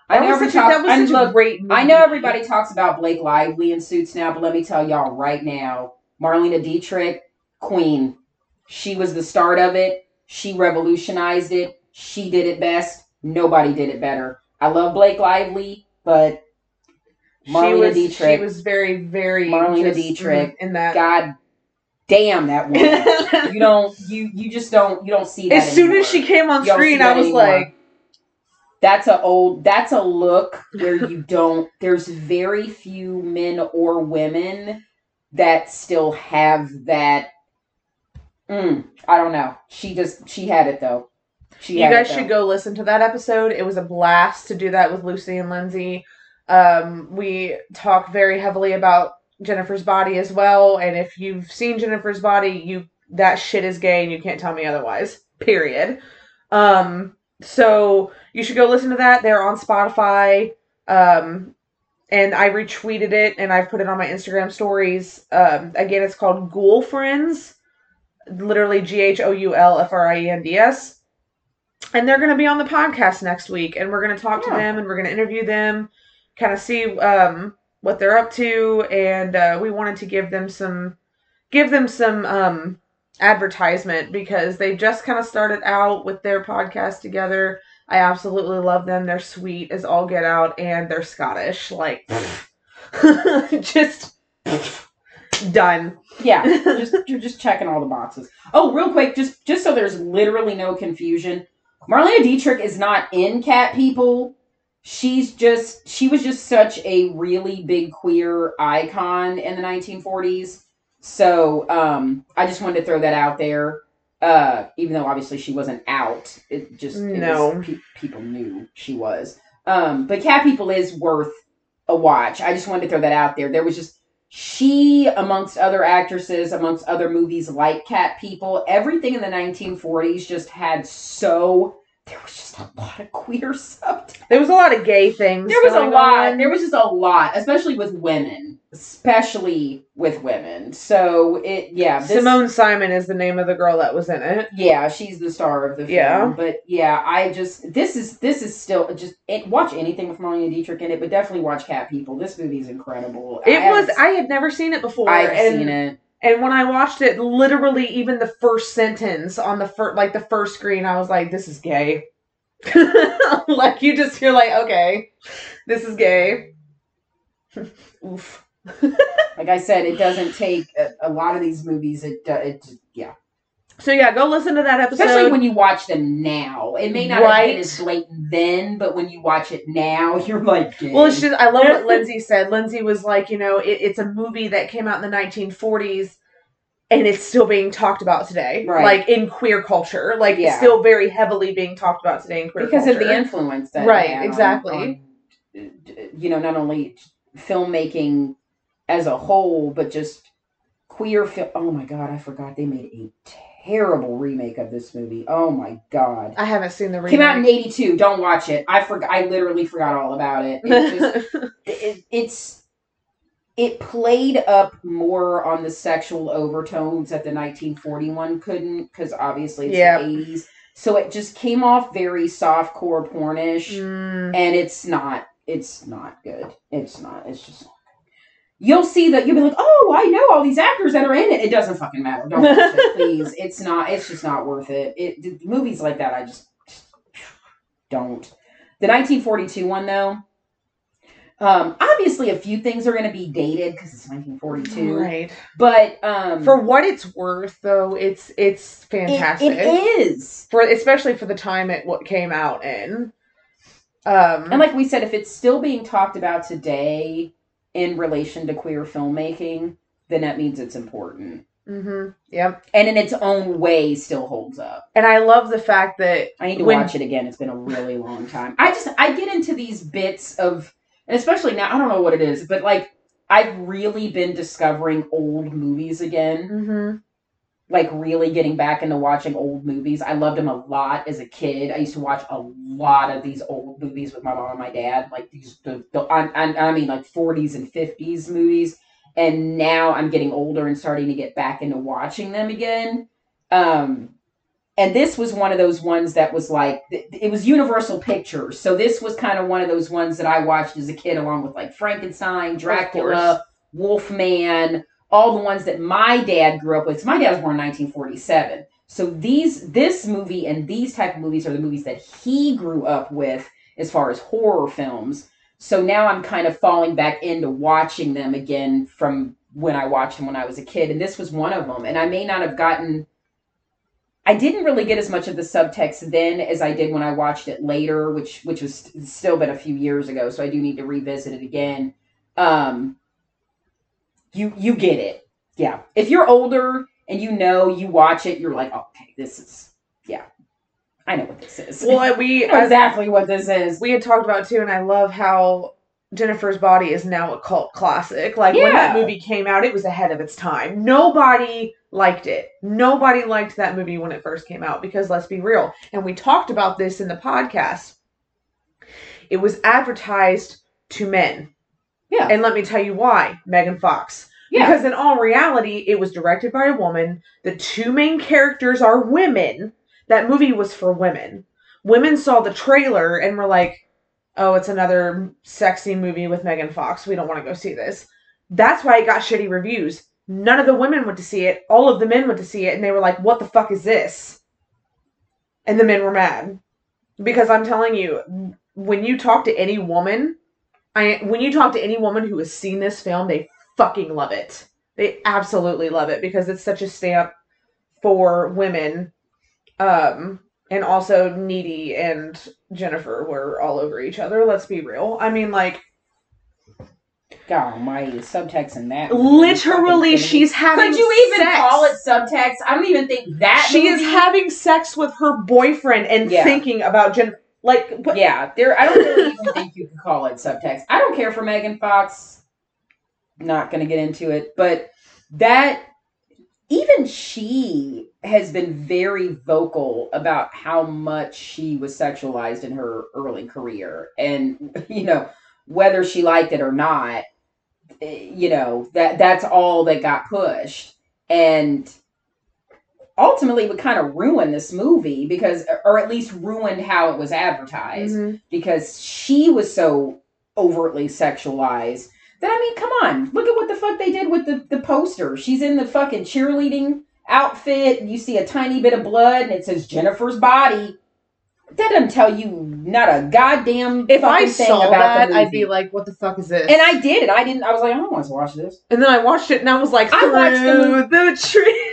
I know, every a, talk, that I, look, great. I know everybody talks about Blake Lively and Suits now, but let me tell y'all right now, Marlena Dietrich, queen. She was the start of it. She revolutionized it. She did it best. Nobody did it better. I love Blake Lively, but she Marlena was, Dietrich. She was very, very. Marlena Dietrich. in that. God damn that woman. you don't you you just don't you don't see that. as soon as she came on You screen, I was anymore. like, that's a old that's a look where you don't there's very few men or women that still have that mm, i don't know she just she had it though she you guys should go listen to that episode. It was a blast to do that with Lucy and Lindsay. Um, we talk very heavily about Jennifer's body as well, and if you've seen Jennifer's body, you that shit is gay, and you can't tell me otherwise. Period. Um, so you should go listen to that. They're on Spotify. Um, and I retweeted it and I've put it on my Instagram stories. Um, again, it's called Ghoul Friends, literally G H O U L F R I E N D S and they're going to be on the podcast next week and we're going to talk to them and we're going to interview them kind of see um, what they're up to and uh, we wanted to give them some give them some um, advertisement because they just kind of started out with their podcast together. I absolutely love them. They're sweet as all get out and they're scottish like just done. Yeah just you're just checking all the boxes. Oh real quick just just so there's literally no confusion marlena dietrich is not in cat people. She's just she was just such a really big queer icon in the 1940s so um i just wanted to throw that out there. Uh even though obviously she wasn't out it just it was- No. pe- people knew she was. Um but cat people is worth a watch. I just wanted to throw that out there. There was just she amongst other actresses amongst other movies like cat people everything in the 1940s just had so there was just a lot of queer subtext there was a lot of gay things there was a lot. on. there was just a lot especially with women especially with women so it yeah this, simone simon is the name of the girl that was in it yeah she's the star of the film Yeah. but yeah i just this is this is still just it, watch anything with marlena dietrich in it but definitely watch cat people this movie is incredible It I was. I had never seen it before. i've and, seen it And when I watched it, literally, even the first sentence on the first, like the first screen, I was like, "This is gay." like you just you're like, okay, this is gay. Oof. like i said it doesn't take a, a lot of these movies it, do- it yeah So yeah, go listen to that episode. especially when you watch them now it may not have been as blatant then but when you watch it now you're like Well, it's just I love what Lindsay said. Lindsay was like, you know, it, it's a movie that came out in the 1940s, and it's still being talked about today, Right. like in queer culture. Like it's Yeah. still very heavily being talked about today in queer culture. because culture. of the influence that Right, had on- exactly. on, uh, you know not only filmmaking as a whole but just queer film oh my god i forgot they made a terrible remake of this movie. Oh my god. I haven't seen the remake. came out in 82 don't watch it. I forgot i literally forgot all about it. It's just it, it's it played up more on the sexual overtones that the 1941 couldn't because obviously it's Yeah. the 80s so it just came off very soft core pornish Mm. and it's not it's not good. It's not it's just you'll see that you'll be like oh i know all these actors that are in it it doesn't fucking matter don't watch it please it's not it's just not worth it it the movies like that i just don't. The 1942 one though, um, obviously a few things are going to be dated because it's 1942, Right. but um, For what it's worth, though, it's it's it, fantastic. it is. for especially for the time it what came out in. Um, And like we said, if it's still being talked about today in relation to queer filmmaking, then that means it's important. hmm yep. And in its own way, still holds up. And I love the fact that I need to When- watch it again. It's been a really long time. I just I get into these bits of, and especially now, I don't know what it is, but like I've really been discovering old movies again. mhm, Like really getting back into watching old movies. I loved them a lot as a kid. I used to watch a lot of these old movies with my mom and my dad. Like these, the, the I, I, I mean, like 40s and 50s movies. And now I'm getting older and starting to get back into watching them again. Um, and this was one of those ones that was like it was Universal Pictures. So this was kind of one of those ones that I watched as a kid, along with like Frankenstein, Dracula, Wolfman, all the ones that my dad grew up with. So my dad was born in 1947. So these this movie and these type of movies are the movies that he grew up with as far as horror films. So now I'm kind of falling back into watching them again from when I watched them when I was a kid, and this was one of them. And I may not have gotten I didn't really get as much of the subtext then as I did when I watched it later, which which was st- still been a few years ago. So I do need to revisit it again. Um, you you get it, yeah. If you're older and you know, you watch it, you're like, okay, this is yeah, I know what this is. well, we I know as exactly what this is. we had talked about it too, and I love how Jennifer's Body is now a cult classic. Like when that movie came out, it was ahead of its time. Nobody liked it. Nobody liked that movie when it first came out because let's be real, and we talked about this in the podcast. It was advertised to men. Yeah. And let me tell you why, Megan Fox. Yeah. Because in all reality, it was directed by a woman. The two main characters are women. That movie was for women. Women saw the trailer and were like, oh, it's another sexy movie with Megan Fox. We don't want to go see this. That's why it got shitty reviews. None of the women went to see it. All of the men went to see it and they were like, what the fuck is this? And the men were mad. Because I'm telling you, when you talk to any woman, I when you talk to any woman who has seen this film, they fucking love it. They absolutely love it because it's such a stamp for women. Um and also Needy and Jennifer were all over each other. Let's be real. I mean, like God almighty, subtext in that. literally, she's having. Could you even sex. call it subtext? I don't even think that. She is having sex with her boyfriend and Yeah. thinking about Jennifer. Like, but Yeah, there. I don't really even think you could call it subtext. I don't care for Megan Fox. Not going to get into it, but that even she has been very vocal about how much she was sexualized in her early career, and you know whether she liked it or not, eh, you know that that's all that got pushed, and ultimately would kind of ruin this movie because or at least ruined how it was advertised Mhm. because she was so overtly sexualized that I mean, come on, look at what the fuck they did with the, the poster. She's in the fucking cheerleading outfit. You see a tiny bit of blood and it says Jennifer's body. That doesn't tell you not a goddamn if I thing saw about that, I'd be like, "What the fuck is this?" and I did, and I didn't. I was like, I don't want to watch this. And then I watched it and I was like, I through watched the the tree.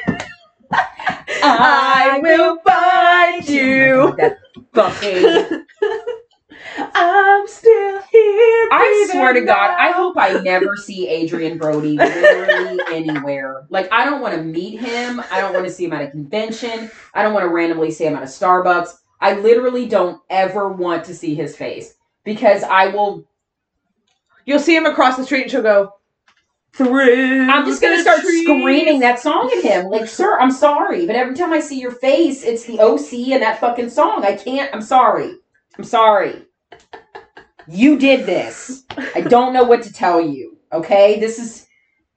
I will find you. My God, that fucking. I'm still here. I swear to God, I hope I never see Adrian Brody literally anywhere. Like, I don't want to meet him. I don't want to see him at a convention. I don't want to randomly see him at a Starbucks. I literally don't ever want to see his face because I will. You'll see him across the street and she'll go, through. I'm just gonna start trees." screaming that song at him. Like, sir, I'm sorry, but every time I see your face, it's the OC and that fucking song. I can't. I'm sorry. I'm sorry. You did this. I don't know what to tell you. Okay, this is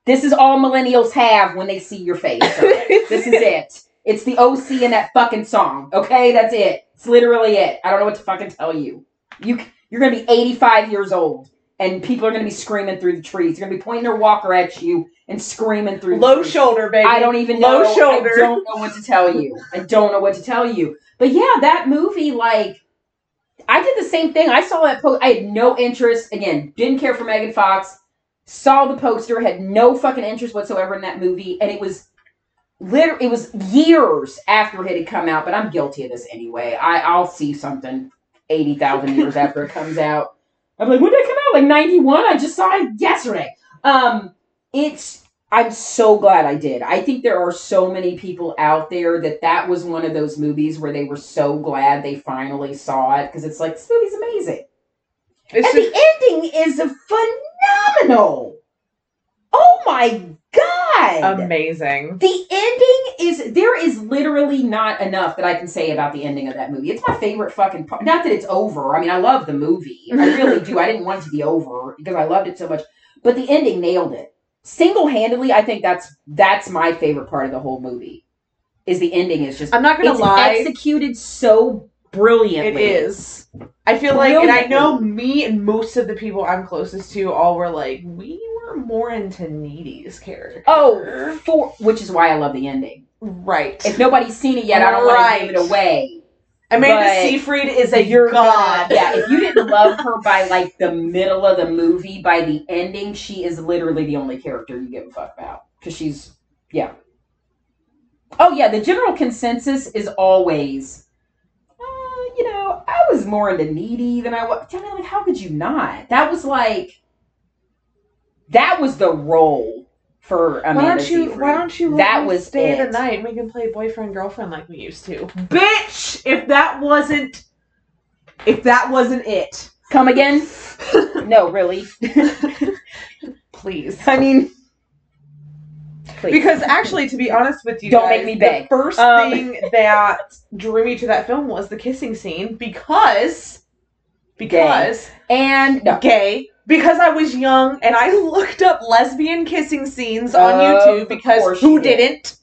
this is all millennials have when they see your face. this is it. It's the OC and that fucking song. Okay, that's it. It's literally it. I don't know what to fucking tell you. You you're gonna be 85 years old, and people are gonna be screaming through the trees. They're gonna be pointing their walker at you and screaming through. Low shoulder, baby. I don't even Low know. shoulder. I don't know what to tell you. I don't know what to tell you. But yeah, that movie, like, I did the same thing. I saw that post. I had no interest. Again, didn't care for Megan Fox. Saw the poster, had no fucking interest whatsoever in that movie, and it was literally it was years after it had come out. But I'm guilty of this anyway. I I'll see something eighty thousand years after it comes out. I'm like, when did it come out? Like ninety one. I just saw it yesterday. Um, it's. I'm so glad I did. I think there are so many people out there that that was one of those movies where they were so glad they finally saw it because it's like this movie's amazing. It's and just, the ending is phenomenal. Oh my god! amazing. the ending is there is literally not enough that I can say about the ending of that movie. It's my favorite fucking part. Not that it's over. I mean, I love the movie. I really do. I didn't want it to be over because I loved it so much. But the ending nailed it. Single handedly, I think that's that's my favorite part of the whole movie. Is the ending is just I'm not gonna lie. executed so brilliantly. It is. I feel like, and I know me and most of the people I'm closest to all were like, we were more into Needy's character. Oh, for which is why I love the ending. right. If nobody's seen it yet, I don't want to give it away. Amanda but Seyfried is a You're god. yeah. If you didn't love her by like the middle of the movie, by the ending, she is literally the only character you give a fuck about because she's yeah. Oh yeah, the general consensus is always, uh, you know, I was more into needy than I was. I mean, like, how could you not? That was like, that was the role for Amanda Why don't you? Seyfried. Why don't you? That was stay it. the night. and We can play boyfriend girlfriend like we used to. Bitch! If that wasn't, if that wasn't it, Come again? no, really. please. I mean, please. Because actually, to be honest with you, Don't guys, make me beg. The first Um. thing that drew me to that film was the kissing scene because because and no. gay. Because I was young and I looked up lesbian kissing scenes on Of YouTube because who did. didn't?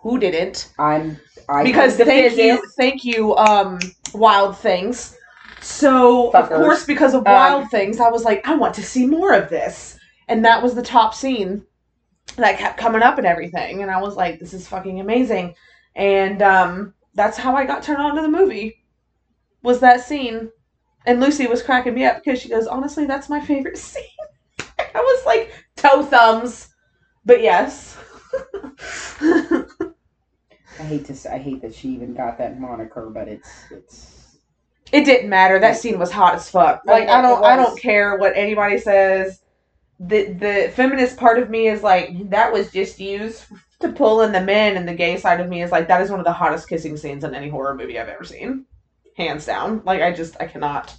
Who didn't? I'm I because thank you, thank you, um, Wild Things. So of course, because of Um, Wild Things, I was like, I want to see more of this, and that was the top scene that kept coming up and everything, and I was like, this is fucking amazing, and um, that's how I got turned on to the movie. Was that scene? And Lucy was cracking me up because she goes, honestly, that's my favorite scene. I was like, toe thumbs, but yes. I hate to say, I hate that she even got that moniker, but it's it's It didn't matter. That scene was hot as fuck. Like I It don't I don't care what anybody says. The the feminist part of me is like that was just used to pull in the men and the gay side of me is like that is one of the hottest kissing scenes in any horror movie I've ever seen. Hands down. Like I just I cannot.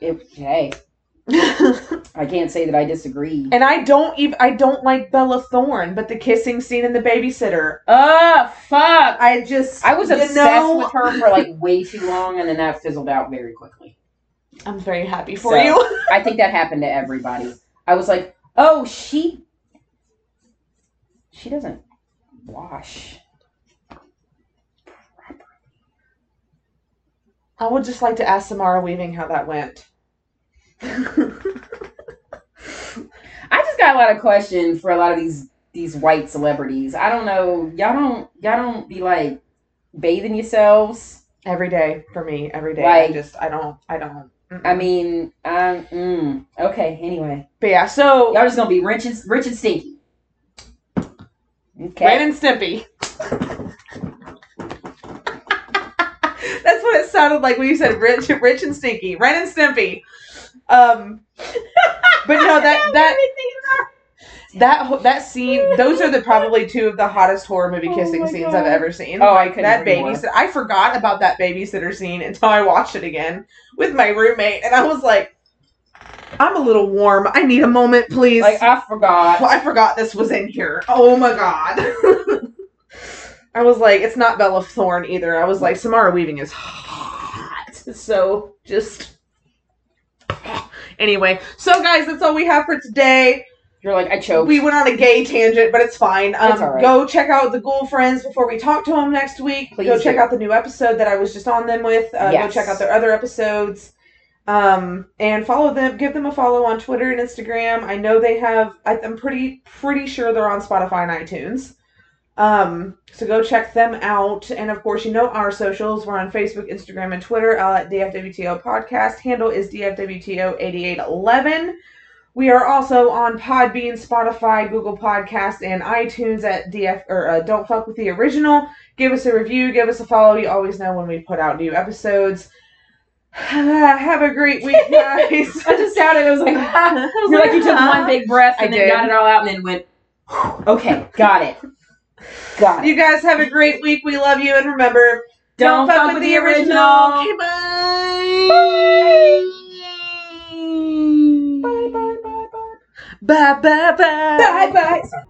hey, I can't say that I disagree. and I don't even I don't like Bella Thorne, but the kissing scene in the babysitter. Oh fuck! I just I was obsessed know, with her for like way too long, and then that fizzled out very quickly. I'm very happy for So- you. I think that happened to everybody. I was like, oh, she she doesn't wash. I would just like to ask Samara Weaving how that went. I just got a lot of questions for a lot of these these white celebrities. I don't know. Y'all don't y'all don't be like bathing yourselves. Every day for me, every day. Like- I just I don't I don't. mm-mm. I mean, um, mm, okay. Anyway, but yeah. So y'all just gonna be rich and rich and stinky. Okay. Ren and Stimpy. That's what it sounded like when you said rich, rich and stinky. Ren and Stimpy. Um, but no, that that that that scene. Those are the probably two of the hottest horror movie Oh kissing my scenes God. I've ever seen. Oh, I couldn't that agree more. babysitter. I forgot about that babysitter scene until I watched it again with my roommate, and I was like, "I'm a little warm. I need a moment, please." Like I forgot. I forgot this was in here. Oh my god. I was like, it's not Bella Thorne either. I was like, Samara Weaving is hot. So just anyway. So guys, that's all we have for today. You're like I choked. We went on a gay tangent, but it's fine. Um, It's all right. Go check out the Ghoul Friends before we talk to them next week. Please go check out the new episode that I was just on them with. Uh, Go check out their other episodes. Um, and follow them. Give them a follow on Twitter and Instagram. I know they have. I, I'm pretty pretty sure they're on Spotify and iTunes. Um, so go check them out. And of course, you know our socials. We're on Facebook, Instagram, and Twitter uh, at DFWTO Podcast. Handle is DFWTO8811. We are also on Podbean, Spotify, Google Podcast, and iTunes at DF or uh, Don't Fuck with the Original. Give us a review, give us a follow. You always know when we put out new episodes. Have a great week, guys. I just sounded. It was like you're like you took one big breath and I then did. got it all out and then went. Okay, got it. Got it. You guys have a great week. We love you, and remember, Don't fuck with the original. Okay, bye. Bye, bye, bye, bye. Bye, bye, bye. Bye bye.